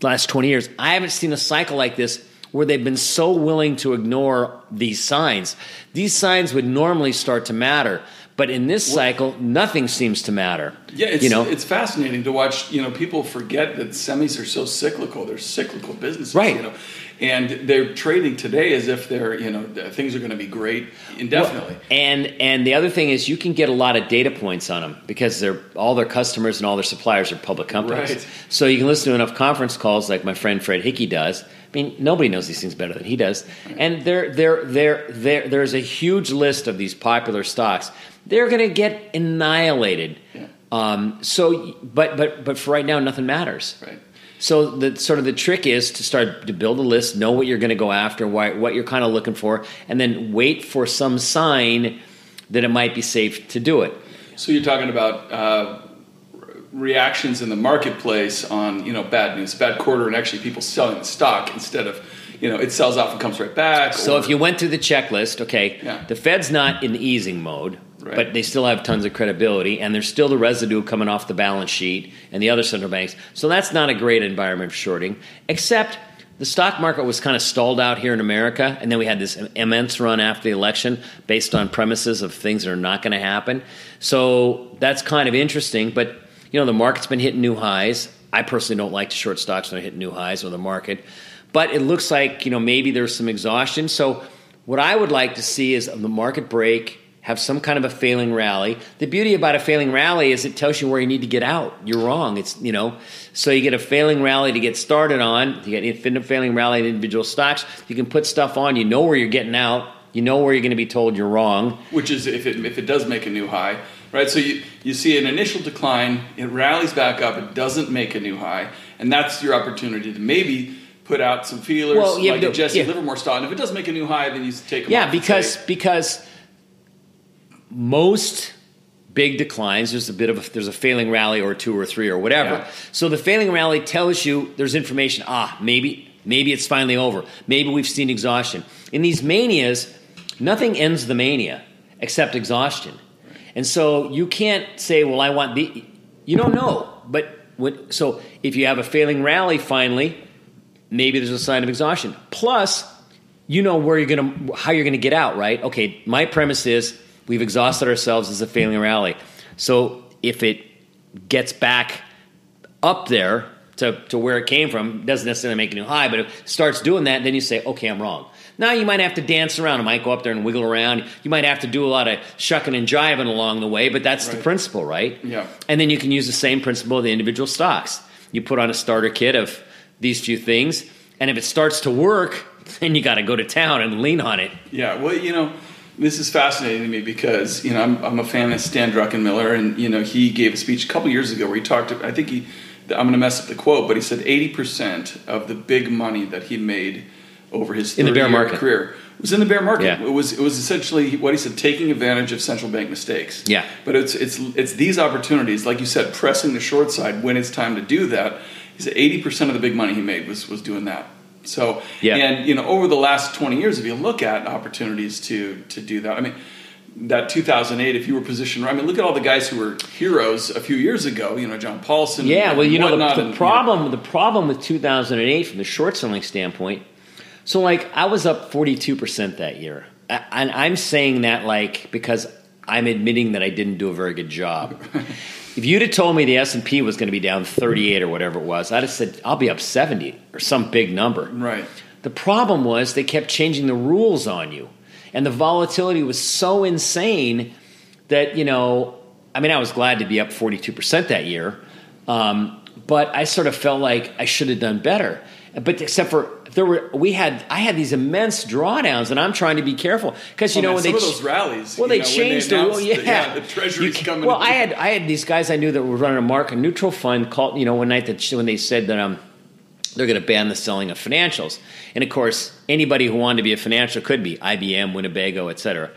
last twenty years, I haven't seen a cycle like this where they've been so willing to ignore these signs. These signs would normally start to matter. But in this cycle, nothing seems to matter. Yeah, it's, you know, it's fascinating to watch. You know, people forget that semis are so cyclical. They're cyclical businesses, Right. You know, and they're trading today as if they're you know things are going to be great indefinitely. And and the other thing is you can get a lot of data points on them because they're all their customers and all their suppliers are public companies. Right. So you can listen to enough conference calls like my friend Fred Hickey does. I mean, nobody knows these things better than he does. And there there there there there's a huge list of these popular stocks. They're going to get annihilated. Yeah. Um, so, but but but for right now, nothing matters. Right. So the sort of the trick is to start to build a list, know what you're going to go after, why, what you're kind of looking for, and then wait for some sign that it might be safe to do it. So you're talking about uh, reactions in the marketplace on you know bad news, bad quarter, and actually people selling the stock instead of you know it sells off and comes right back. So or- if you went through the checklist, okay, Yeah. the Fed's not in easing mode, Right. but they still have tons of credibility, and there's still the residue coming off the balance sheet and the other central banks. So that's not a great environment for shorting, except the stock market was kind of stalled out here in America, and then we had this immense run after the election based on premises of things that are not going to happen. So that's kind of interesting. But you know, the market's been hitting new highs. I personally don't like to short stocks when they hit new highs or the market, but it looks like you know maybe there's some exhaustion. So what I would like to see is the market break have some kind of a failing rally. The beauty about a failing rally is it tells you where you need to get out. You're wrong. It's you know, so you get a failing rally to get started on. You get infinite failing rally in individual stocks. You can put stuff on. You know where you're getting out. You know where you're going to be told you're wrong. Which is if it if it does make a new high, right? So you you see an initial decline, it rallies back up, it doesn't make a new high, and that's your opportunity to maybe put out some feelers Well, yeah, like a Jesse yeah. Livermore style. And if it does make a new high, then you take them Yeah, because because most big declines there's a bit of a, there's a failing rally or two or three or whatever. Yeah. So the failing rally tells you there's information. Ah, maybe maybe it's finally over. Maybe we've seen exhaustion. In these manias, nothing ends the mania except exhaustion. And so you can't say, "Well, I want the." You don't know, but when, so if you have a failing rally finally, maybe there's a sign of exhaustion. Plus, you know where you're gonna how you're gonna get out, right? Okay, my premise is we've exhausted ourselves as a failing rally. So if it gets back up there to, to where it came from, doesn't necessarily make a new high, but if it starts doing that, then you say, okay, I'm wrong. Now you might have to dance around. It might go up there and wiggle around. You might have to do a lot of shucking and jiving along the way, but that's the principle, right? Yeah. And then you can use the same principle of the individual stocks. You put on a starter kit of these few things, and if it starts to work, then you got to go to town and lean on it. Yeah, well, you know, this is fascinating to me because you know I'm, I'm a fan of Stan Druckenmiller, and you know he gave a speech a couple years ago where he talked. I think he, I'm going to mess up the quote, but he said 80 percent of the big money that he made over his In the bear 30-year market. career was in the bear market. Yeah. It was it was essentially what he said, taking advantage of central bank mistakes. Yeah. but it's it's it's these opportunities, like you said, pressing the short side when it's time to do that. He said 80 percent of the big money he made was was doing that. So Yeah. and you know over the last 20 years if you look at opportunities to to do that i mean that 2008 if you were positioned right i mean look at all the guys who were heroes a few years ago you know john paulson Yeah, well, you know whatnot, the, and, the you problem. The problem with 2008 from the short selling standpoint. So, like, I was up 42 percent that year, and I'm saying that like because I'm admitting that I didn't do a very good job. if you'd have told me the S and P was going to be down 38 or whatever it was, I'd have said I'll be up 70 or some big number. right The problem was they kept changing the rules on you. And the volatility was so insane that, you know, I mean, I was glad to be up 42% that year. Um, but I sort of felt like I should have done better. But except for there were, we had, I had these immense drawdowns, and I'm trying to be careful because you Oh, know man, when some they of those rallies, well, they know, when they changed the rule. Yeah, that, yeah, the Treasury's You- coming Well, I had I had these guys I knew that were running a market neutral fund called you know one night that when they said that um they're going to ban the selling of financials, and of course anybody who wanted to be a financial could be IBM, Winnebago, etc.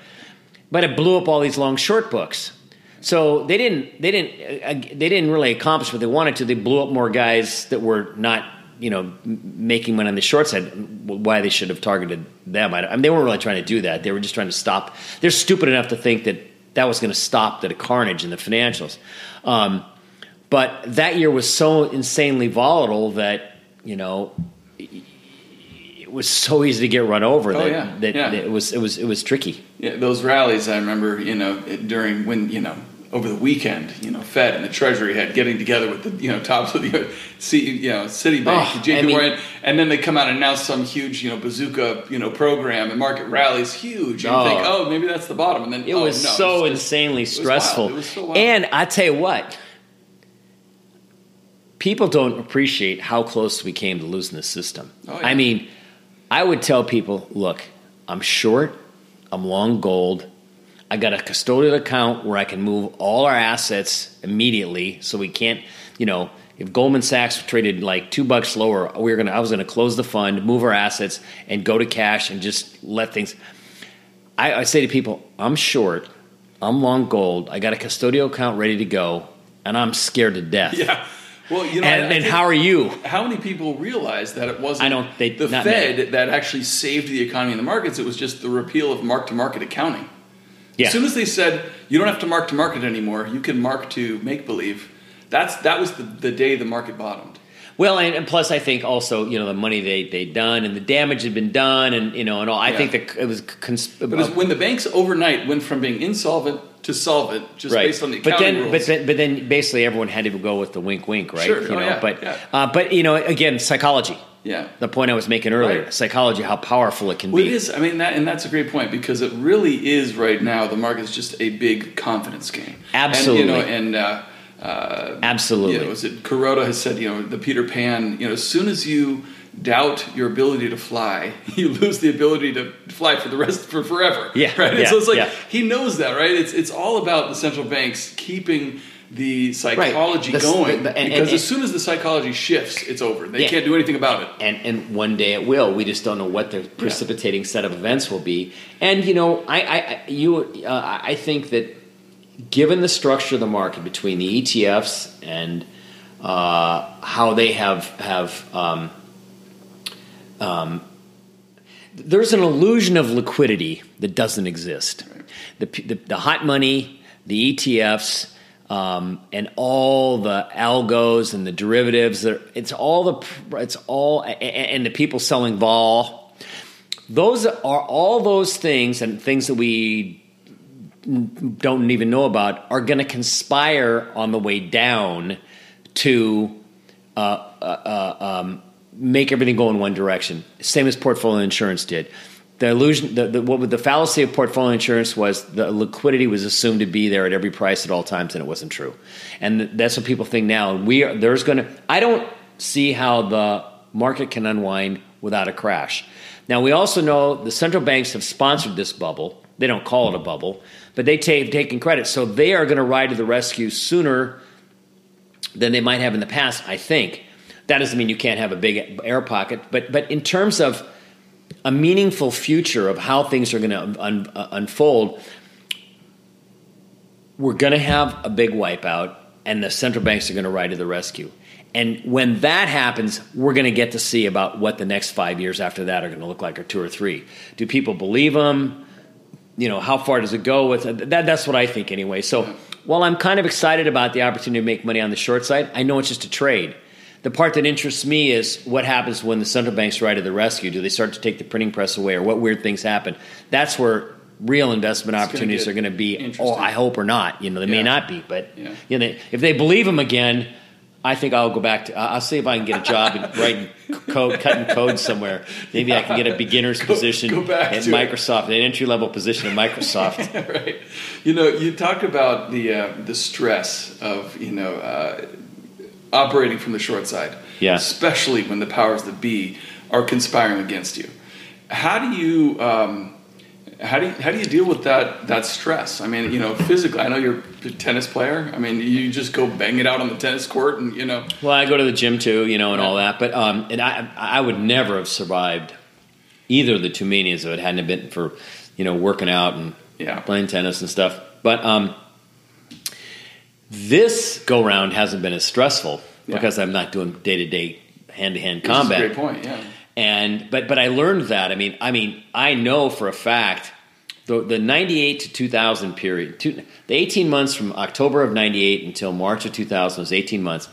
But it blew up all these long short books. So they didn't they didn't uh, they didn't really accomplish what they wanted to. They blew up more guys that were not you know making money on the short side. Why they should have targeted them? I, I mean, they weren't really trying to do that. They were just trying to stop. They're stupid enough to think that that was going to stop the carnage in the financials. Um, but that year was so insanely volatile that you know it was so easy to get run over Oh, that, yeah. that, Yeah. that it was it was it was tricky. yeah, those rallies i remember you know during when you know over the weekend, you know, Fed and the Treasury had getting together with the you know tops of the C, you know Citibank, Oh, JP I mean- Morgan, and then they come out and announce some huge you know bazooka you know program and market rallies huge. And Oh. you think, oh. oh, maybe that's the bottom, and then It oh, was no, so it's just- insanely was stressful. It was so. And I tell you what, people don't appreciate how close we came to losing the system. Oh, yeah. I mean, I would tell people, look, I'm short, I'm long gold. I got a custodial account where I can move all our assets immediately, so we can't, you know, if Goldman Sachs traded like two bucks lower, we were gonna, I was gonna close the fund, move our assets, and go to cash and just let things. I, I say to people, I'm short, I'm long gold, I got a custodial account ready to go, and I'm scared to death. yeah. Well, you know, And, and how are you? How many people realize that it wasn't I don't- they- the Fed many. that actually saved the economy and the markets? It was just the repeal of mark to market accounting. Yeah. As soon as they said you don't have to mark to market anymore, you can mark to make believe. That's that was the, the day the market bottomed. Well, and, and plus, I think also you know the money they they done and the damage had been done, and you know, and all. I Yeah. think that it was. Cons- But it's when the banks overnight went from being insolvent to solvent, just right. based on the but then, rules. but then, but then, basically, everyone had to go with the wink, wink, right? Sure. You Oh, know, yeah, but yeah. uh, but you know, again, psychology. Yeah. The point I was making earlier, Right. psychology, how powerful it can Well, be. it is. I mean, that and that's a great point because it really is right now. The market is just a big confidence game. Absolutely. And, you know, and uh, uh, Absolutely. You know, is it Kuroda has said, you know, the Peter Pan. You know, as soon as you doubt your ability to fly, you lose the ability to fly for the rest for forever. Yeah, Right. Yeah, so it's like yeah. he knows that, right? It's it's all about the central banks keeping. The psychology The- going the- and- because and- as soon as the psychology shifts, it's over. They Yeah. can't do anything about it. and and one day it will. We just don't know what the precipitating set of events will be. And you know, I, I you uh, I think that given the structure of the market between the ETFs and uh, how they have have um, um, there's an illusion of liquidity that doesn't exist. The, the, the hot money, the ETFs, um, and all the algos and the derivatives. It's all the it's all and the people selling vol. Those are all those things and things that we don't even know about are going to conspire on the way down to uh, uh, uh, um, make everything go in one direction. Same as portfolio insurance did. The illusion, the, the, what the fallacy of portfolio insurance was the liquidity was assumed to be there at every price at all times, and it wasn't true. And that's what people think now. We are, there's going to. I don't see how the market can unwind without a crash. Now we also know the central banks have sponsored this bubble. They don't call it a bubble, but they take taken credit, so they are going to ride to the rescue sooner than they might have in the past, I think. That doesn't mean you can't have a big air pocket, but but in terms of a meaningful future of how things are going to un, uh, unfold, we're going to have a big wipeout, and the central banks are going to ride to the rescue. And when that happens, we're going to get to see about what the next five years after that are going to look like, or two or three. Do people believe them? you know how far does it go with that that's what i think anyway so while i'm kind of excited about the opportunity to make money on the short side i know it's just a trade the part that interests me is what happens when the central banks ride to the rescue do they start to take the printing press away or what weird things happen that's where real investment gonna opportunities are going to be oh i hope or not you know they may not be but Yeah. you know if they believe them again I think I'll go back to. I'll see if I can get a job in writing code, cutting code somewhere. Maybe I can get a beginner's position go at to it. Microsoft, an entry level position at Microsoft. right. You know, you talk about the uh, the stress of you know uh, operating from the short side, Yeah. Especially when the powers that be are conspiring against you. How do you um, how do you, how do you deal with that that stress? I mean, you know, physically. I know you're a tennis player. I mean, you just go bang it out on the tennis court, and you know, Well, I go to the gym too, you know, and all that. But um, and I I would never have survived either of the two manias if it hadn't been for you know working out and Yeah. playing tennis and stuff. But um, this go round hasn't been as stressful Yeah. because I'm not doing day to day hand to hand which is a combat. great point. Yeah. And but but I learned that. I mean, I mean, I know for a fact the the 98 to 2000 period, two, the 18 months from October of 98 until March of 2000 was 18 months.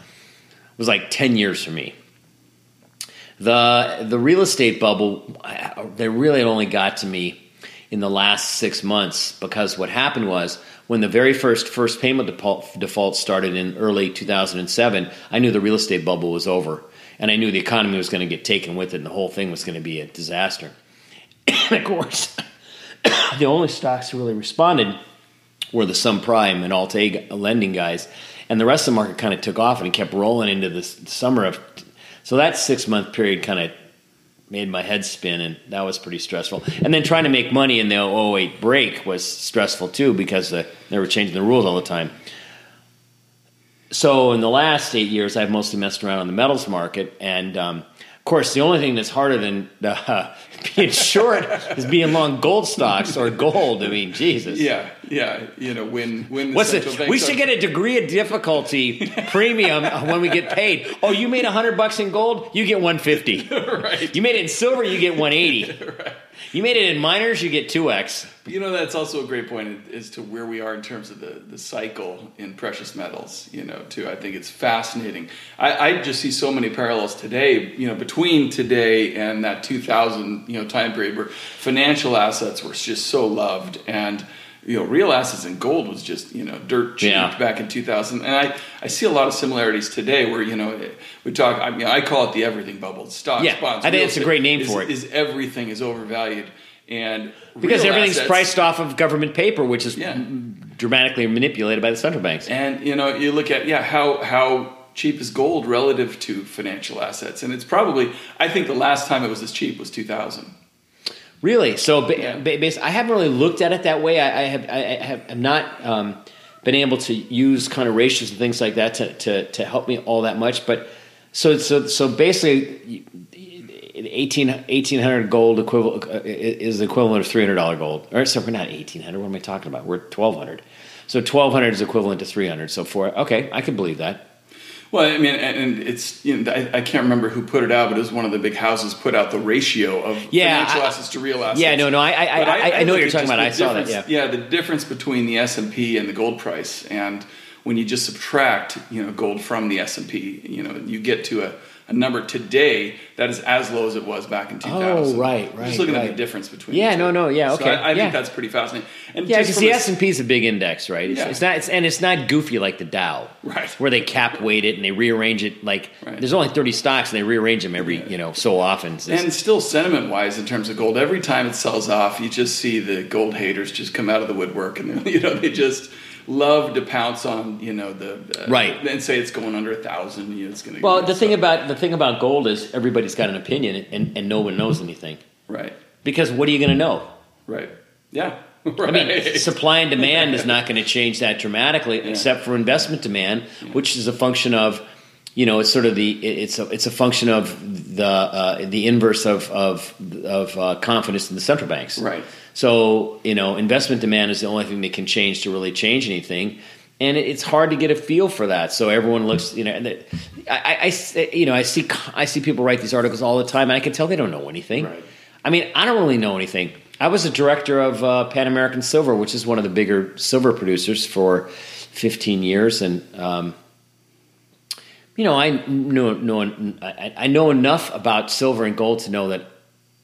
Was like 10 years for me. The the real estate bubble I- they really only got to me in the last 6 months because what happened was when the very first first payment default, default started in early 2007, I knew the real estate bubble was over and I knew the economy was going to get taken with it and the whole thing was going to be a disaster. and of course, the only stocks that really responded were the subprime and alt-A lending guys, and the rest of the market kind of took off and kept rolling into the summer of. So that six month period kind of made my head spin, and that was pretty stressful. And then trying to make money in the 08 break was stressful too because they were changing the rules all the time. So in the last eight years, I've mostly messed around on the metals market, and um, course, the only thing that's harder than uh, being short is being long gold stocks or gold. I mean, Jesus. Yeah, yeah. You know, when when What's it? We should get a degree of difficulty premium when we get paid. Oh, you made hundred bucks in gold, you get one fifty. right. You made it in silver, you get one eighty. You made it in miners, you get two X. You know, that's also a great point as to where we are in terms of the, the cycle in precious metals, you know, too. I think it's fascinating. I, I just see so many parallels today, you know, between today and that 2000, you know, time period where financial assets were just so loved and, you know, real assets and gold was just, you know, dirt cheap Yeah. back in 2000. And I, I see a lot of similarities today where, you know, we talk, I mean, I call it the everything bubble. Stocks, Yeah, bonds. I think it's a great name is- for it. Is everything is overvalued. And Because everything's assets- priced off of government paper, which is Yeah. dramatically manipulated by the central banks. And you know, you look at yeah, how how cheap is gold relative to financial assets, and it's probably I think the last time it was this cheap was 2000. Really? So, ba- Yeah. ba- I haven't really looked at it that way. I, I have, I have, have not um, been able to use kind of ratios and things like that to, to, to help me all that much. But so, so, so basically, 18, 1800 gold equivalent uh, is the equivalent of three hundred dollar gold. Or so we're not eighteen hundred. What am I talking about? We're twelve hundred. So twelve hundred is equivalent to three hundred. So for okay, I can believe that. Well, I mean, and it's you know, I, I can't remember who put it out, but it was one of the big houses put out the ratio of Yeah, financial I- assets to real assets. Yeah, no, no, I, I, I, I, know what you're talking about. I saw that. Yeah. yeah, the difference between the S and P and the gold price, and when you just subtract, you know, gold from the S and P, you know, you get to a, a number today that is as low as it was back in 2000. Oh, right, right, Just looking at the difference between. Yeah, no, no, yeah, So okay, I, I yeah. think that's pretty fascinating. And Yeah, because the S and P is a big index, right? It's, Yeah. it's not, it's, and it's not goofy like the Dow, Right. Where they cap weight it and they rearrange it. Like Right. there's only 30 stocks and they rearrange them every you know so often. And still, sentiment wise, in terms of gold, every time it sells off, you just see the gold haters just come out of the woodwork, and you know they just love to pounce on you know the uh, Right. and say it's going under a thousand. You know, it's going to well, the thing about the thing about gold is everybody's got an opinion and, and no one knows anything right, because what are you going to know? right, yeah, I mean, supply and demand is not going to change that dramatically, except for investment demand, which is a function of, you know, it's sort of the it's a it's a function of the uh, the inverse of of of uh, confidence in the central banks. Right. So you know, investment demand is the only thing that can change to really change anything. And it- it's hard to get a feel for that. So everyone looks, you know, and it- I, I- you know, I see, I see people write these articles all the time, and I can tell they don't know anything. Right. I mean, I don't really know anything. I was a director of uh, Pan American Silver, which is one of the bigger silver producers for 15 years, and um, you know, I know, know I, I know enough about silver and gold to know that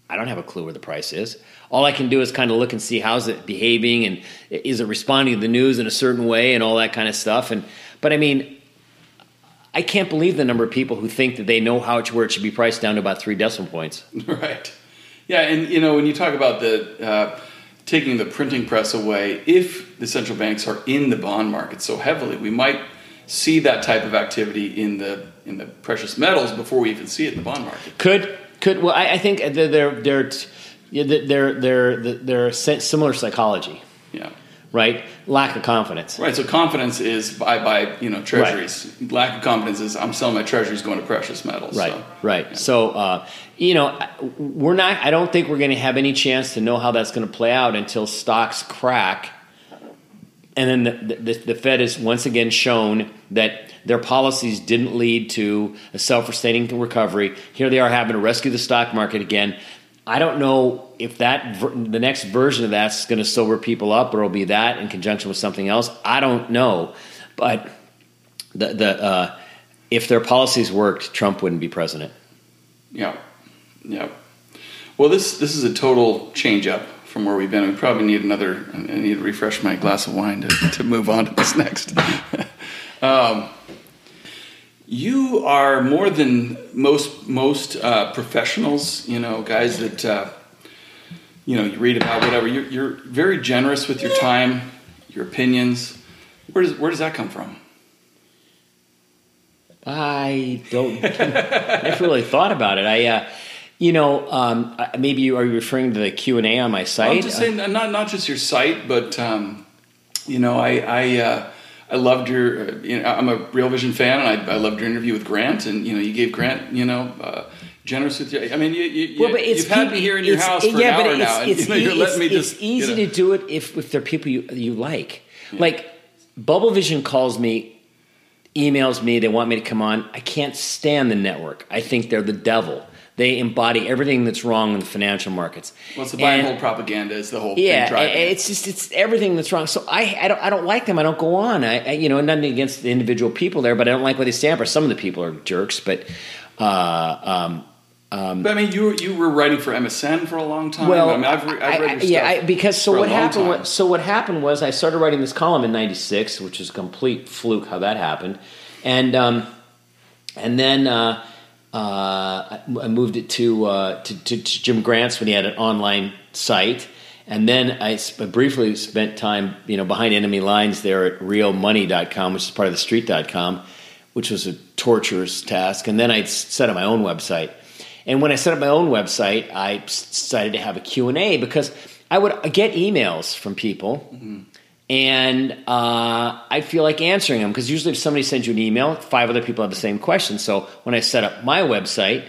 I don't have a clue where the price is. All I can do is kind of look and see how's it behaving and is it responding to the news in a certain way and all that kind of stuff. And but I mean, I can't believe the number of people who think that they know how it, where it should be priced down to about three decimal points. Right. Yeah, and you know when you talk about the uh, taking the printing press away, if the central banks are in the bond market so heavily, we might see that type of activity in the in the precious metals before we even see it in the bond market. Could could well, I, I think they're they're they're they're they're similar psychology, Yeah. right? Lack of confidence. Right. So confidence is buy buy you know treasuries. Lack of confidence is I'm selling my treasuries going to precious metals. Right, So, right. yeah. So, uh, you know, we're not. I don't think we're going to have any chance to know how that's going to play out until stocks crack, and then the, the, the Fed is once again shown that their policies didn't lead to a self-sustaining recovery. Here they are having to rescue the stock market again. I don't know if that the next version of that's going to sober people up, or it'll be that in conjunction with something else. I don't know, but the the uh, if their policies worked, Trump wouldn't be president. Yeah, yeah. Well, this this is a total change up from where we've been. We probably need another. I need to refresh my glass of wine to, to move on to this next. um, you are more than most most uh, professionals. You know, guys that uh, you know you read about whatever. You're, you're very generous with your time, your opinions. Where does where does that come from? I don't. I never really thought about it. I, uh, you know, um, maybe you are you referring to the Q and A on my site? I'm just saying, not not just your site, but um, you know, I I uh, I loved your. Uh, you know, I'm a Real Vision fan, and I, I loved your interview with Grant, and you know, you gave Grant, you know. Uh, Generous with your, I mean, you, you, Well, but it's you've had me here in your house for yeah, an but hour it's, now, and it's, you know, you're letting me just. it's easy you know. to do it if if they're people you you like. Like Bubble Vision calls me, emails me, they want me to come on. I can't stand the network. I think they're the devil. They embody everything that's wrong in the financial markets. Well, it's the buy and And- hold propaganda is the whole yeah, thing it's just it's everything that's wrong. So I I don't I don't like them. I don't go on. I, I you know nothing against the individual people there, but I don't like what they stand for. Some of the people are jerks, but uh, um, But I mean, you were, you were writing for MSN for a long time. well, I mean, I've, re- I've read your yeah, I, because so what happened? Was, so what happened was I started writing this column in '96, which is a complete fluke how that happened, and um, and then uh, uh, I moved it to, uh, to, to to Jim Grant's when he had an online site, and then I sp- briefly spent time you know behind enemy lines there at realmoney.com, which is part of the street.com, which was a torturous task, and then I set up my own website. And when I set up my own website, I decided to have a Q&A because I would get emails from people and uh, I feel like answering them because usually if somebody sends you an email, five other people have the same question. So when I set up my website,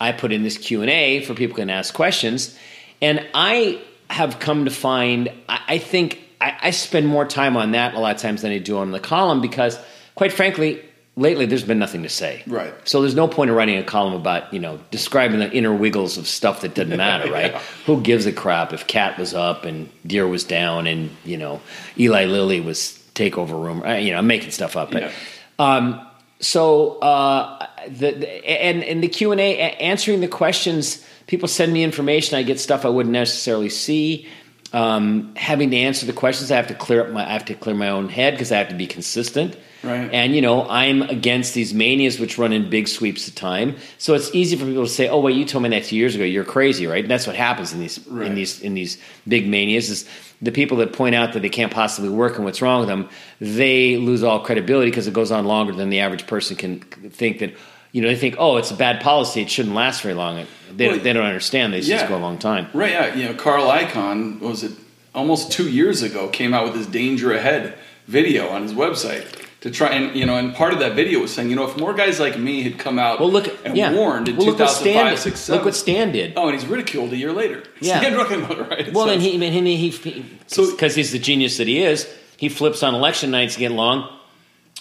I put in this Q and A for people can ask questions, and I have come to find I, I think I, I spend more time on that a lot of times than I do on the column because, quite frankly, lately there's been nothing to say. Right. So there's no point in writing a column about you know describing the inner wiggles of stuff that doesn't matter, right? Yeah. Who gives a crap if Cat was up and Deere was down and you know Eli Lilly was takeover room? uh, You know, I'm making stuff up, but Yeah. um, so uh, the, the and in the Q and A, answering the questions, people send me information. I get stuff I wouldn't necessarily see. Um, having to answer the questions, I have to clear up my I have to clear my own head because I have to be consistent. Right. And you know, I'm against these manias which run in big sweeps of time. So it's easy for people to say, "Oh, wait, you told me that two years ago. You're crazy, right?" And that's what happens in these Right. in these in these big manias is the people that point out that they can't possibly work and what's wrong with them, they lose all credibility because it goes on longer than the average person can think that. You know, they think, "Oh, it's a bad policy. It shouldn't last very long." They, Well, they don't understand. They yeah. just go a long time. Right, yeah. You know, Carl Icahn, was it almost two years ago, came out with his Danger Ahead video on his website to try and, you know, and part of that video was saying, you know, if more guys like me had come out Well, look, and yeah. warned in well, Stan 2005, did. 6, Look what Stan did. Oh, and he's ridiculed a year later. Yeah. Stan Druckenmiller, right? Well, So- and he, and he, he, he So- because he's the genius that he is, he flips on election nights to get long.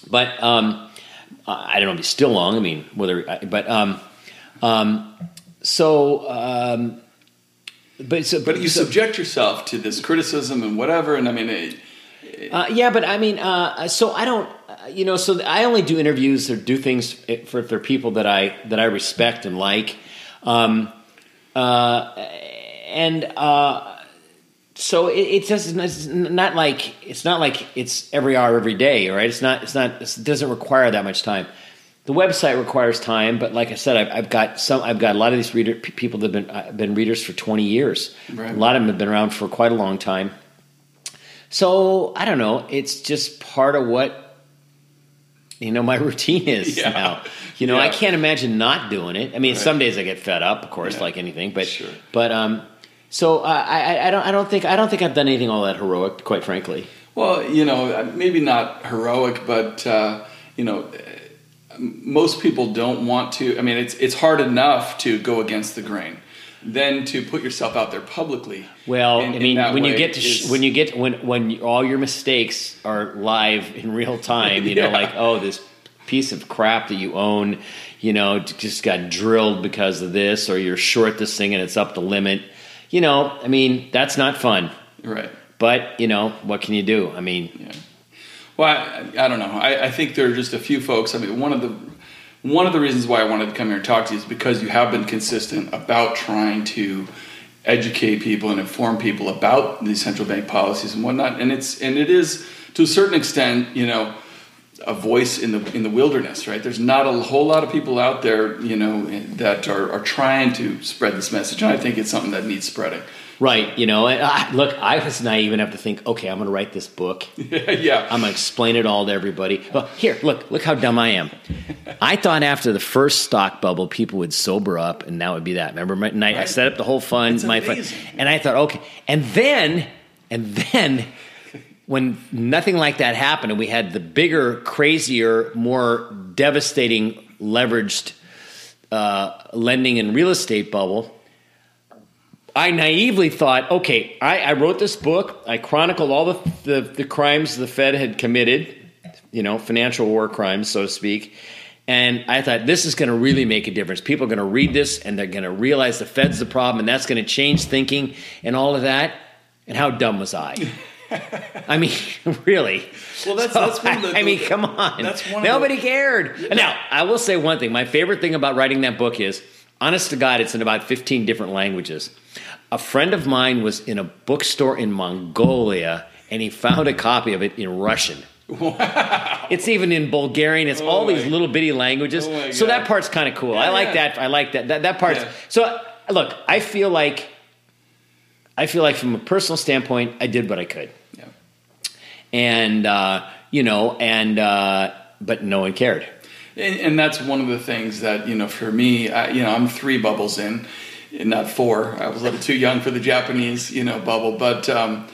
But um, I don't know if he's still long. I mean, whether, but um, um, so, um, but so, But you so- subject yourself to this criticism and whatever, and I mean, it, Uh, yeah, but I mean, uh, so I don't, you know, so I only do interviews or do things for, for people that I that I respect and like, um, uh, and uh, so it, it doesn't. It's not like it's not like it's every hour every day, right? It's not. It's not. It doesn't require that much time. The website requires time, but like I said, I've, I've got some. I've got a lot of these reader people that have been uh, been readers for twenty years. Right. A lot of them have been around for quite a long time. So I don't know. It's just part of what you know my routine is Yeah. now. You know, I can't imagine not doing it. I mean, Right. some days I get fed up, of course, Yeah. like anything. But Sure. but um, so uh, I, I don't I don't think I don't think I've done anything all that heroic, quite frankly. Well, you know, maybe not heroic, but uh, you know, uh, most people don't want to. I mean, it's it's hard enough to go against the grain, then to put yourself out there publicly. Well, in- I mean, when you get to sh- is- when you get when when all your mistakes are live in real time, you know, like oh, this piece of crap that you own, you know, just got drilled because of this, or you're short this thing and it's up the limit. You know, I mean, that's not fun. right. But you know, what can you do? I mean, Yeah. Well, I, I don't know. I, I think there are just a few folks. I mean, one of the one of the reasons why I wanted to come here and talk to you is because you have been consistent about trying to educate people and inform people about these central bank policies and whatnot. And it's and it is to a certain extent, you know, a voice in the in the wilderness, right? There's not a whole lot of people out there, you know, that are, are trying to spread this message, and I think it's something that needs spreading. Right? You know, and I, look, I was naive enough to think, okay, I'm going to write this book. yeah, I'm gonna explain it all to everybody. Well, here, look, look how dumb I am. I thought after the first stock bubble, people would sober up, and that would be that. Remember, my, night I set up the whole fund, It's my fund, and I thought, okay, and then, and then, when nothing like that happened, and we had the bigger, crazier, more devastating, leveraged uh, lending and real estate bubble. I naively thought, okay, I, I wrote this book. I chronicled all the, the the crimes the Fed had committed, you know, financial war crimes, so to speak. And I thought this is going to really make a difference. People are going to read this and they're going to realize the Fed's the problem, and that's going to change thinking and all of that. And how dumb was I? I mean, really. Well, that's- So, that's one of the- I, I mean, come on. That's one Nobody the- cared. Now, I will say one thing. My favorite thing about writing that book is, honest to God, it's in about 15 different languages. A friend of mine was in a bookstore in Mongolia, and he found a copy of it in Russian. It's even in Bulgarian. It's all these little bitty languages. Oh so that part's kind of cool. I like yeah. that. I like that. That, that part's Yeah. so. Look, I feel like I feel like from a personal standpoint, I did what I could, Yeah. and uh, you know, and uh, but no one cared. And, and that's one of the things that you know for me I, you know i'm three bubbles in not four i was a little too young for the japanese you know bubble but um,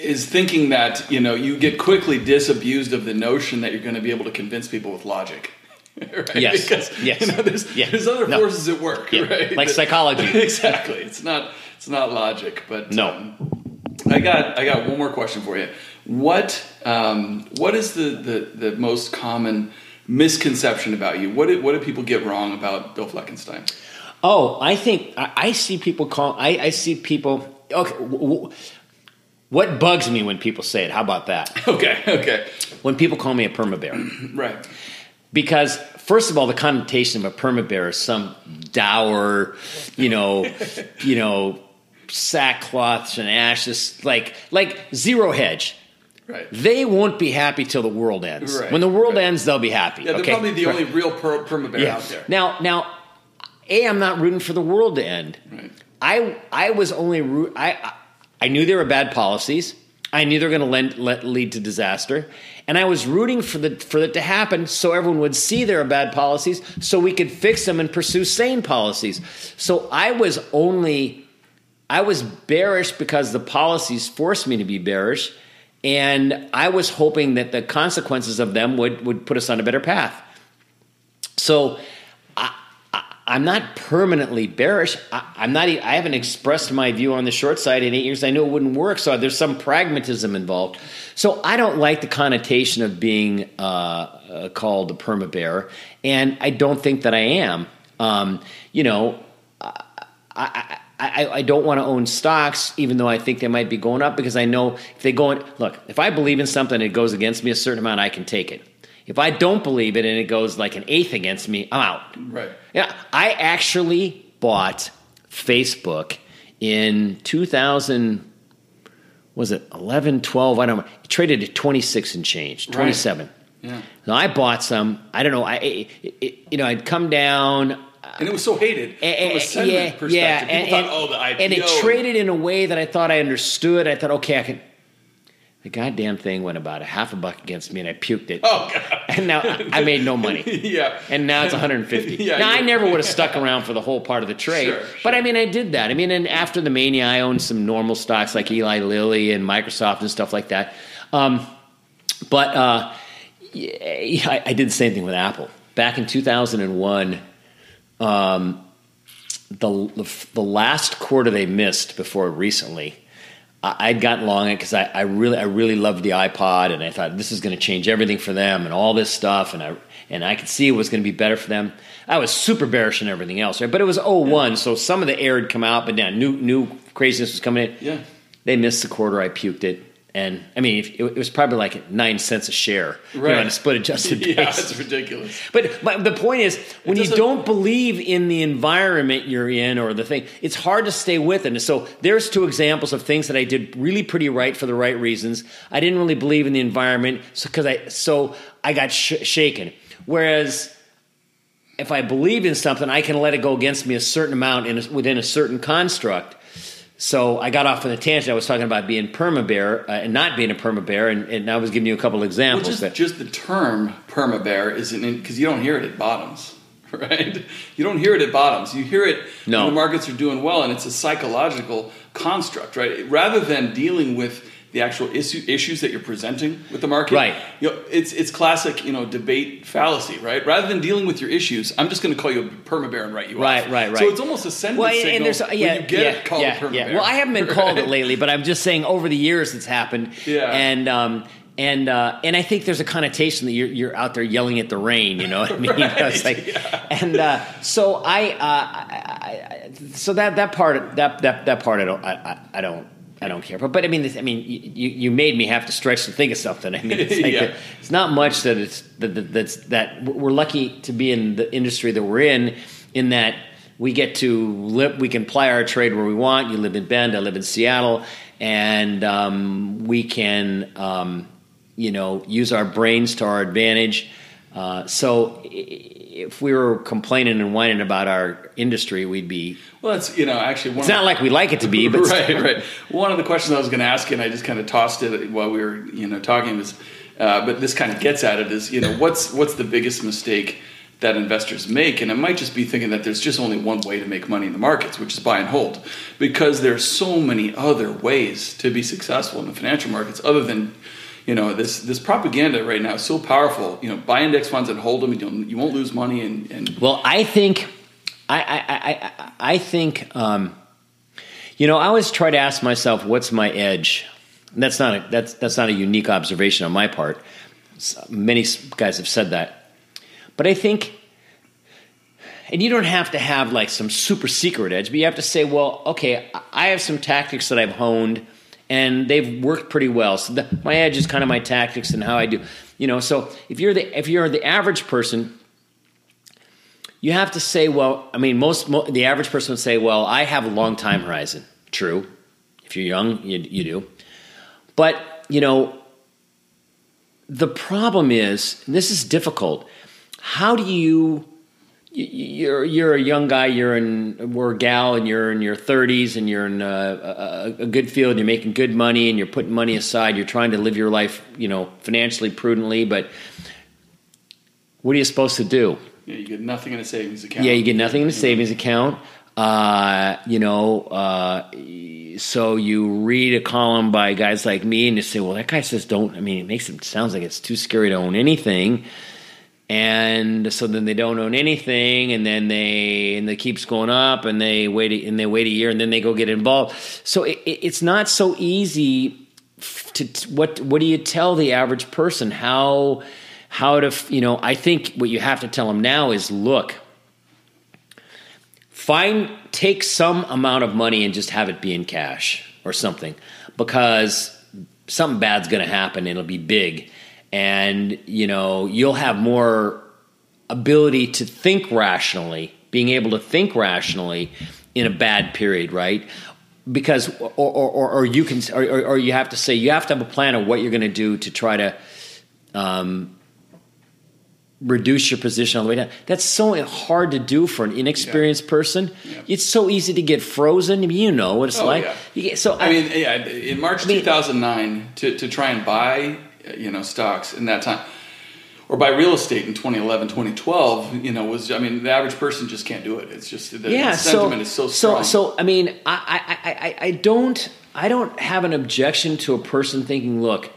is thinking that you know you get quickly disabused of the notion that you're going to be able to convince people with logic right? Yes. because Yes. you know, there's, Yeah. there's other No. forces at work Yeah. right Like That- psychology. exactly it's not it's not logic but No. um, I got I got one more question for you. What um, what is the, the, the most common misconception about you? What do, what do people get wrong about Bill Fleckenstein? Oh, I think I, I see people call. I, I see people. Okay, w- w- what bugs me when people say it? How about that? Okay, okay, When people call me a perma bear, right. because first of all, the connotation of a perma bear is some dour, you know, you know, sackcloths and ashes, like like zero hedge. Right. They won't be happy till the world ends. Right, when the world right. ends, they'll be happy. Yeah, they're okay? probably the only real per, perma bear Yeah. out there. Now, now, a I'm not rooting for the world to end. Right. I I was only root. I I- knew there were bad policies. I knew they were going to lead to disaster, and I was rooting for the for it to happen so everyone would see there are bad policies, so we could fix them and pursue sane policies. So I was only I was bearish because the policies forced me to be bearish, and I was hoping that the consequences of them would would put us on a better path. So I'm not permanently bearish. I, I'm not. I haven't expressed my view on the short side in eight years. I knew it wouldn't work, so there's some pragmatism involved. So I don't like the connotation of being uh, uh, called a perma bear, and I don't think that I am. Um, you know, I, I, I don't want to own stocks, even though I think they might be going up, because I know if they go in, look, if I believe in something it goes against me a certain amount, I can take it. If I don't believe it and it goes like an eighth against me, I'm out. Right. Yeah, I actually bought Facebook in 2000 was it 11 12 i don't know it traded at 26 and change 27 Yeah. now i bought some i don't know i it, it, you know i'd come down And it was so hated from Eh, a eh, sentiment yeah, perspective. yeah, People and, thought, and- oh, the IPO. and it traded in a way that I thought I understood. I thought, okay, I can. The goddamn thing went about a half a buck against me, and I puked it. Oh, God. And now I made no money. yeah. And now it's 150. Yeah, now I never would have stuck around for the whole part of the trade, Sure, but sure. I mean, I did that. I mean, and after the mania, I owned some normal stocks like Eli Lilly and Microsoft and stuff like that. Um, but uh, yeah, I, I did the same thing with Apple back in 2001. Um, the, the the last quarter they missed before recently, I, I'd gotten along it because I, I really I really loved the iPod and I thought this is going to change everything for them and all this stuff and I and I could see it was going to be better for them. I was super bearish and everything else, right? But it was 01, so some of the air had come out, but now new new craziness was coming in. Yeah. They missed the quarter. I puked it. And I mean, it, it was probably like nine cents a share you know, Right. on a split adjusted basis. Yeah, it's ridiculous. But, but the point is, when you don't believe in the environment you're in or the thing, it's hard to stay with it. And so there's two examples of things that I did really pretty right for the right reasons. I didn't really believe in the environment because I so I got sh- shaken. Whereas if I believe in something, I can let it go against me a certain amount in a, within a certain construct. So I got off on the tangent. I was talking about being perma bear uh, and not being a perma bear, and, and I was giving you a couple Well, examples. just, that, just the term perma bear isn't because you don't hear it at bottoms, right? You don't hear it at bottoms. You hear it No. when the markets are doing well, and it's a psychological construct, right? Rather than dealing with the actual issue, issues that you're presenting with the market, Right. You know, it's it's classic, you know, debate fallacy, right? Rather than dealing with your issues, I'm just going to call you a perma bear and write you Right, off. right, right. right. So it's almost a sentiment Well, signal and there's when yeah, you get yeah, called yeah, a perma yeah. bear. Well, I haven't been called it lately, but I'm just saying over the years it's happened. Yeah. And um, and uh, and I think there's a connotation that you're, you're out there yelling at the rain. You know what I mean? Right, like, and uh, so I, uh, I, I, so that that part that that that part I don't I, I, I don't. I don't care, but but I mean, this, I mean, you, you made me have to stretch to think of something. I mean, it's like Yeah. it's not much that it's that, that that's that we're lucky to be in the industry that we're in, in that we get to live, we can ply our trade where we want. You live in Bend, I live in Seattle, and um, we can, um, you know, use our brains to our advantage. Uh, so, if we were complaining and whining about our industry, we'd be. Well, it's you know actually one It's not like we like it to be, but right, right. One of the questions I was going to ask, and I just kind of tossed it while we were you know talking was, uh, but this kind of gets at it is you know what's what's the biggest mistake that investors make, and it might just be thinking that there's just only one way to make money in the markets, which is buy and hold, because there's so many other ways to be successful in the financial markets other than. You know this this propaganda right now is so powerful. You know, buy index funds and hold them. You don't, you won't lose money. And, and Well, I think, I, I, I, I, think, um, you know, I always try to ask myself, what's my edge? And that's not a, that's that's not a unique observation on my part. Many guys have said that, but I think, and you don't have to have like some super secret edge, but you have to say, well, okay, I have some tactics that I've honed. And they've worked pretty well. So the, my edge is kind of my tactics and how I do, you know. So if you're the if you're the average person, you have to say, well, I mean, most mo- the average person would say, well, I have a long time horizon. True, if you're young, you, you do. But you know, the problem is, this is difficult. How do you? You- You're you're a young guy. You're in we're a gal, and you're in your 30s, and you're in a, a, a good field. You're making good money, and you're putting money aside. You're trying to live your life, you know, financially prudently. But what are you supposed to do? Yeah, you get nothing in a savings account. Yeah, you get nothing in the savings account. Uh, you know, uh, so you read a column by guys like me, and you say, "Well, that guy says don't." I mean, it makes it sounds like it's too scary to own anything, and so then they don't own anything, and then they and it keeps going up, and they wait and they wait a year, and then they go get involved. So it, it's not so easy to what what do you tell the average person how how to you know i think what you have to tell them now is look find take some amount of money and just have it be in cash or something because something bad's going to happen and it'll be big and you know you'll have more ability to think rationally being able to think rationally in a bad period right because or or, or, you can or, or, or you have to say you have to have a plan of what you're going to do to try to um, reduce your position all the way down. That's so hard to do for an inexperienced person. It's so easy to get frozen. I mean, you know what it's Oh, like. yeah. You get, so I mean, yeah, in March mean- 2009, to, to try and buy, you know, stocks in that time, or buy real estate in 2011, 2012, you know, was, I mean, the average person just can't do it. It's just, the, yeah, the so sentiment is so strong. So, so I mean, I, I, I, I don't, I don't have an objection to a person thinking, look,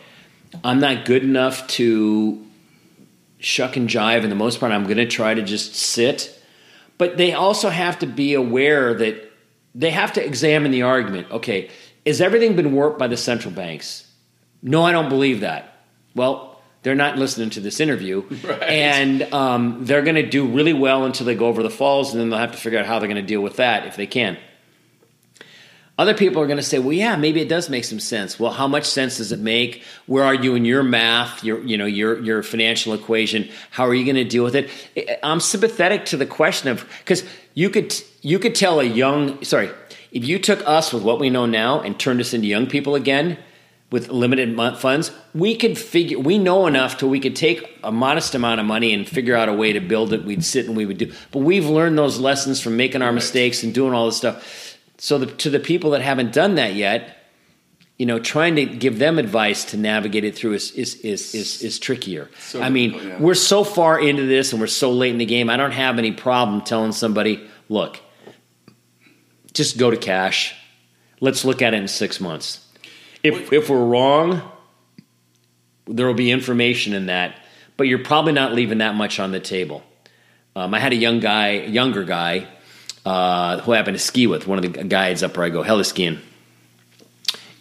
I'm not good enough to shuck and jive. In the most part, I'm going to try to just sit. But they also have to be aware that they have to examine the argument. Okay, has everything been warped by the central banks? No, I don't believe that. Well, they're not listening to this interview, Right. and um, they're going to do really well until they go over the falls, and then they'll have to figure out how they're going to deal with that if they can. Other people are going to say, "Well, yeah, maybe it does make some sense." Well, how much sense does it make? Where are you in your math, your you know your your financial equation? How are you going to deal with it? I'm sympathetic to the question of because you could you could tell a young sorry if you took us with what we know now and turned us into young people again with limited funds, we could figure we know enough to we could take a modest amount of money and figure out a way to build it. We'd sit and we would do, but we've learned those lessons from making our mistakes and doing all this stuff. So the, to the people that haven't done that yet, you know, trying to give them advice to navigate it through is is is is, is trickier. So I mean, yeah. we're so far into this and we're so late in the game. I don't have any problem telling somebody, look, just go to cash. Let's look at it in six months. If if we're wrong, there will be information in that, but you're probably not leaving that much on the table. Um, I had a young guy, younger guy, uh, who I happened to ski with, one of the guides up where I go heliskiing,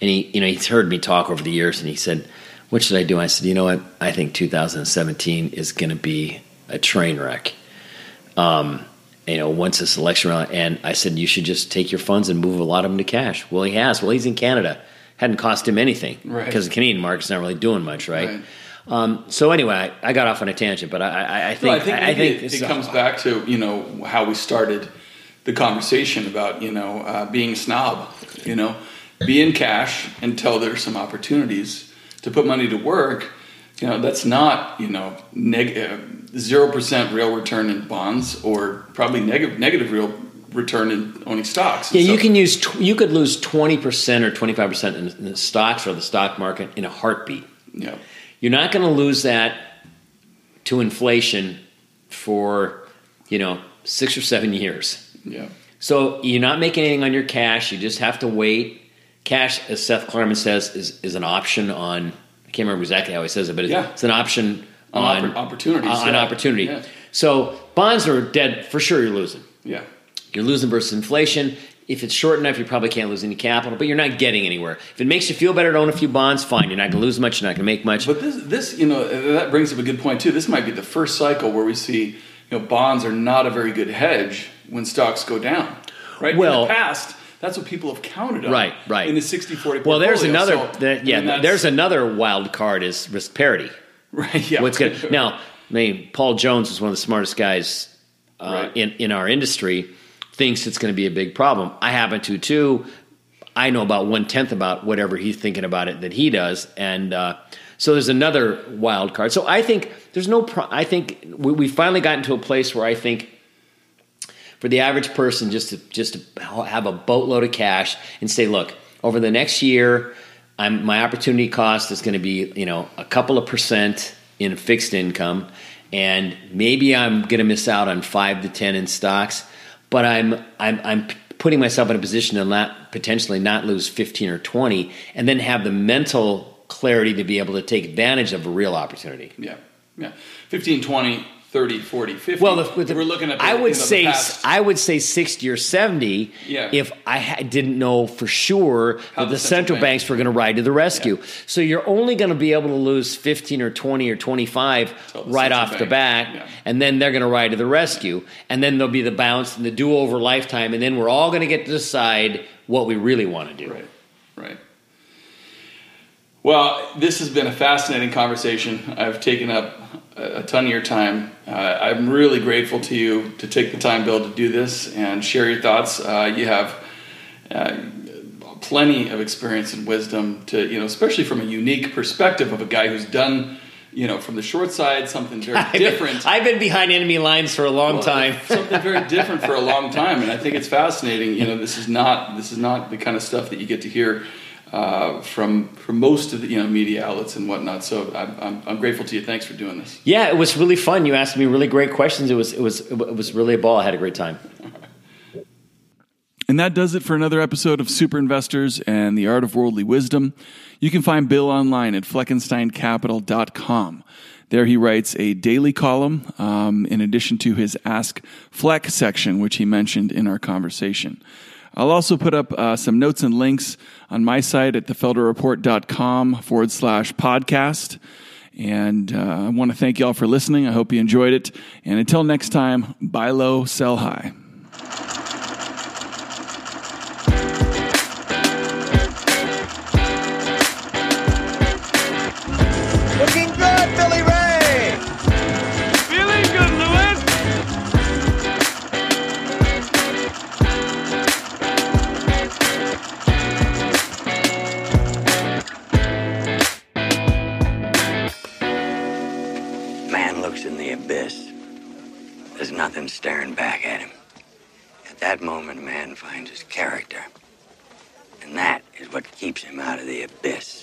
and he, you know, he's heard me talk over the years, and he said, what should I do? I said, you know what? I think 2017 is going to be a train wreck. Um, you know, once this election round, and I said you should just take your funds and move a lot of them to cash. Well, he has. Well, he's in Canada. Hadn't cost him anything Right. because the Canadian market's not really doing much, right? Right. Um, so anyway, I, I got off on a tangent, but I, I, I No, think I think, I, think it, it comes back to you know how we started the conversation about you know uh, being a snob. You know, be in cash until there's some opportunities to put money to work. You know, that's not you know zero percent real return in bonds or probably negative negative real return in owning stocks. Yeah, So- you can use tw- you could lose twenty percent or twenty five percent in the stocks or the stock market in a heartbeat. Yeah, You're not going to lose that to inflation for you know six or seven years. yeah, So you're not making anything on your cash. You just have to wait. Cash, as Seth Klarman says, is, is an option on. I can't remember exactly how he says it, but it's, Yeah. it's an option On on, oppor- opportunities, On yeah. opportunity. Yeah. So bonds are dead for sure. You're losing. yeah. You're losing versus inflation. If it's short enough, you probably can't lose any capital, but you're not getting anywhere. If it makes you feel better to own a few bonds, fine. You're not going to lose much. You're not going to make much. But this, this, you know, that brings up a good point too. This might be the first cycle where we see, you know, bonds are not a very good hedge when stocks go down. Right. Well- in the past, that's what people have counted on. Right, right. In the 60-40 well, there's another. So, there- yeah, I mean, there's another wild card is risk parity. right. Yeah. What's good now? I mean, Paul Jones is one of the smartest guys uh, Right. in in our industry. Thinks it's going to be a big problem. I happen to too. I know about one tenth about whatever he's thinking about it that he does, and uh, so there's another wild card. So I think there's no. Pro- I think we, we finally gotten to a place where I think for the average person just to just to have a boatload of cash and say, look, over the next year, I'm, my opportunity cost is going to be you know a couple of percent in fixed income, and maybe I'm going to miss out on five to ten in stocks, but I'm I'm I'm putting myself in a position to not potentially not lose fifteen or twenty, and then have the mental clarity to be able to take advantage of a real opportunity. Yeah. Yeah. 15, 20, 30, 40, 50. Well, the, the- we're looking at. The, I would you know, the say past- I would say sixty or seventy. Yeah. If I ha- didn't know for sure How that the the, central central bank- banks were going to ride to the rescue, Yeah. so you're only going to be able to lose fifteen or twenty or twenty five right off the bank. bat, Yeah. and then they're going to ride to the rescue, and then there'll be the bounce and the do over lifetime, and then we're all going to get to decide what we really want to do. Right, right. Well, this has been a fascinating conversation. I've taken up a ton of your time. Uh, I'm really grateful to you to take the time, Bill, to do this and share your thoughts. Uh, you have uh, plenty of experience and wisdom to, you know, especially from a unique perspective of a guy who's done, you know, from the short side something very I've been- different. I've been behind enemy lines for a long Well, time. something very different for a long time, and I think it's fascinating. You know, this is not this is not the kind of stuff that you get to hear uh, from from most of the you know media outlets and whatnot. So I'm, I'm, I'm grateful to you. Thanks for doing this. Yeah, it was really fun. You asked me really great questions. It was it was it was really a ball. I had a great time. And that does it for another episode of Super Investors and the Art of Worldly Wisdom. You can find Bill online at fleckensteincapital.com. There he writes a daily column um, in addition to his Ask Fleck section, which he mentioned in our conversation. I'll also put up uh, some notes and links on my site at thefelderreport.com forward slash podcast. And uh, I want to thank you all for listening. I hope you enjoyed it. And until next time, buy low, sell high. That moment, man finds his character. And that is what keeps him out of the abyss.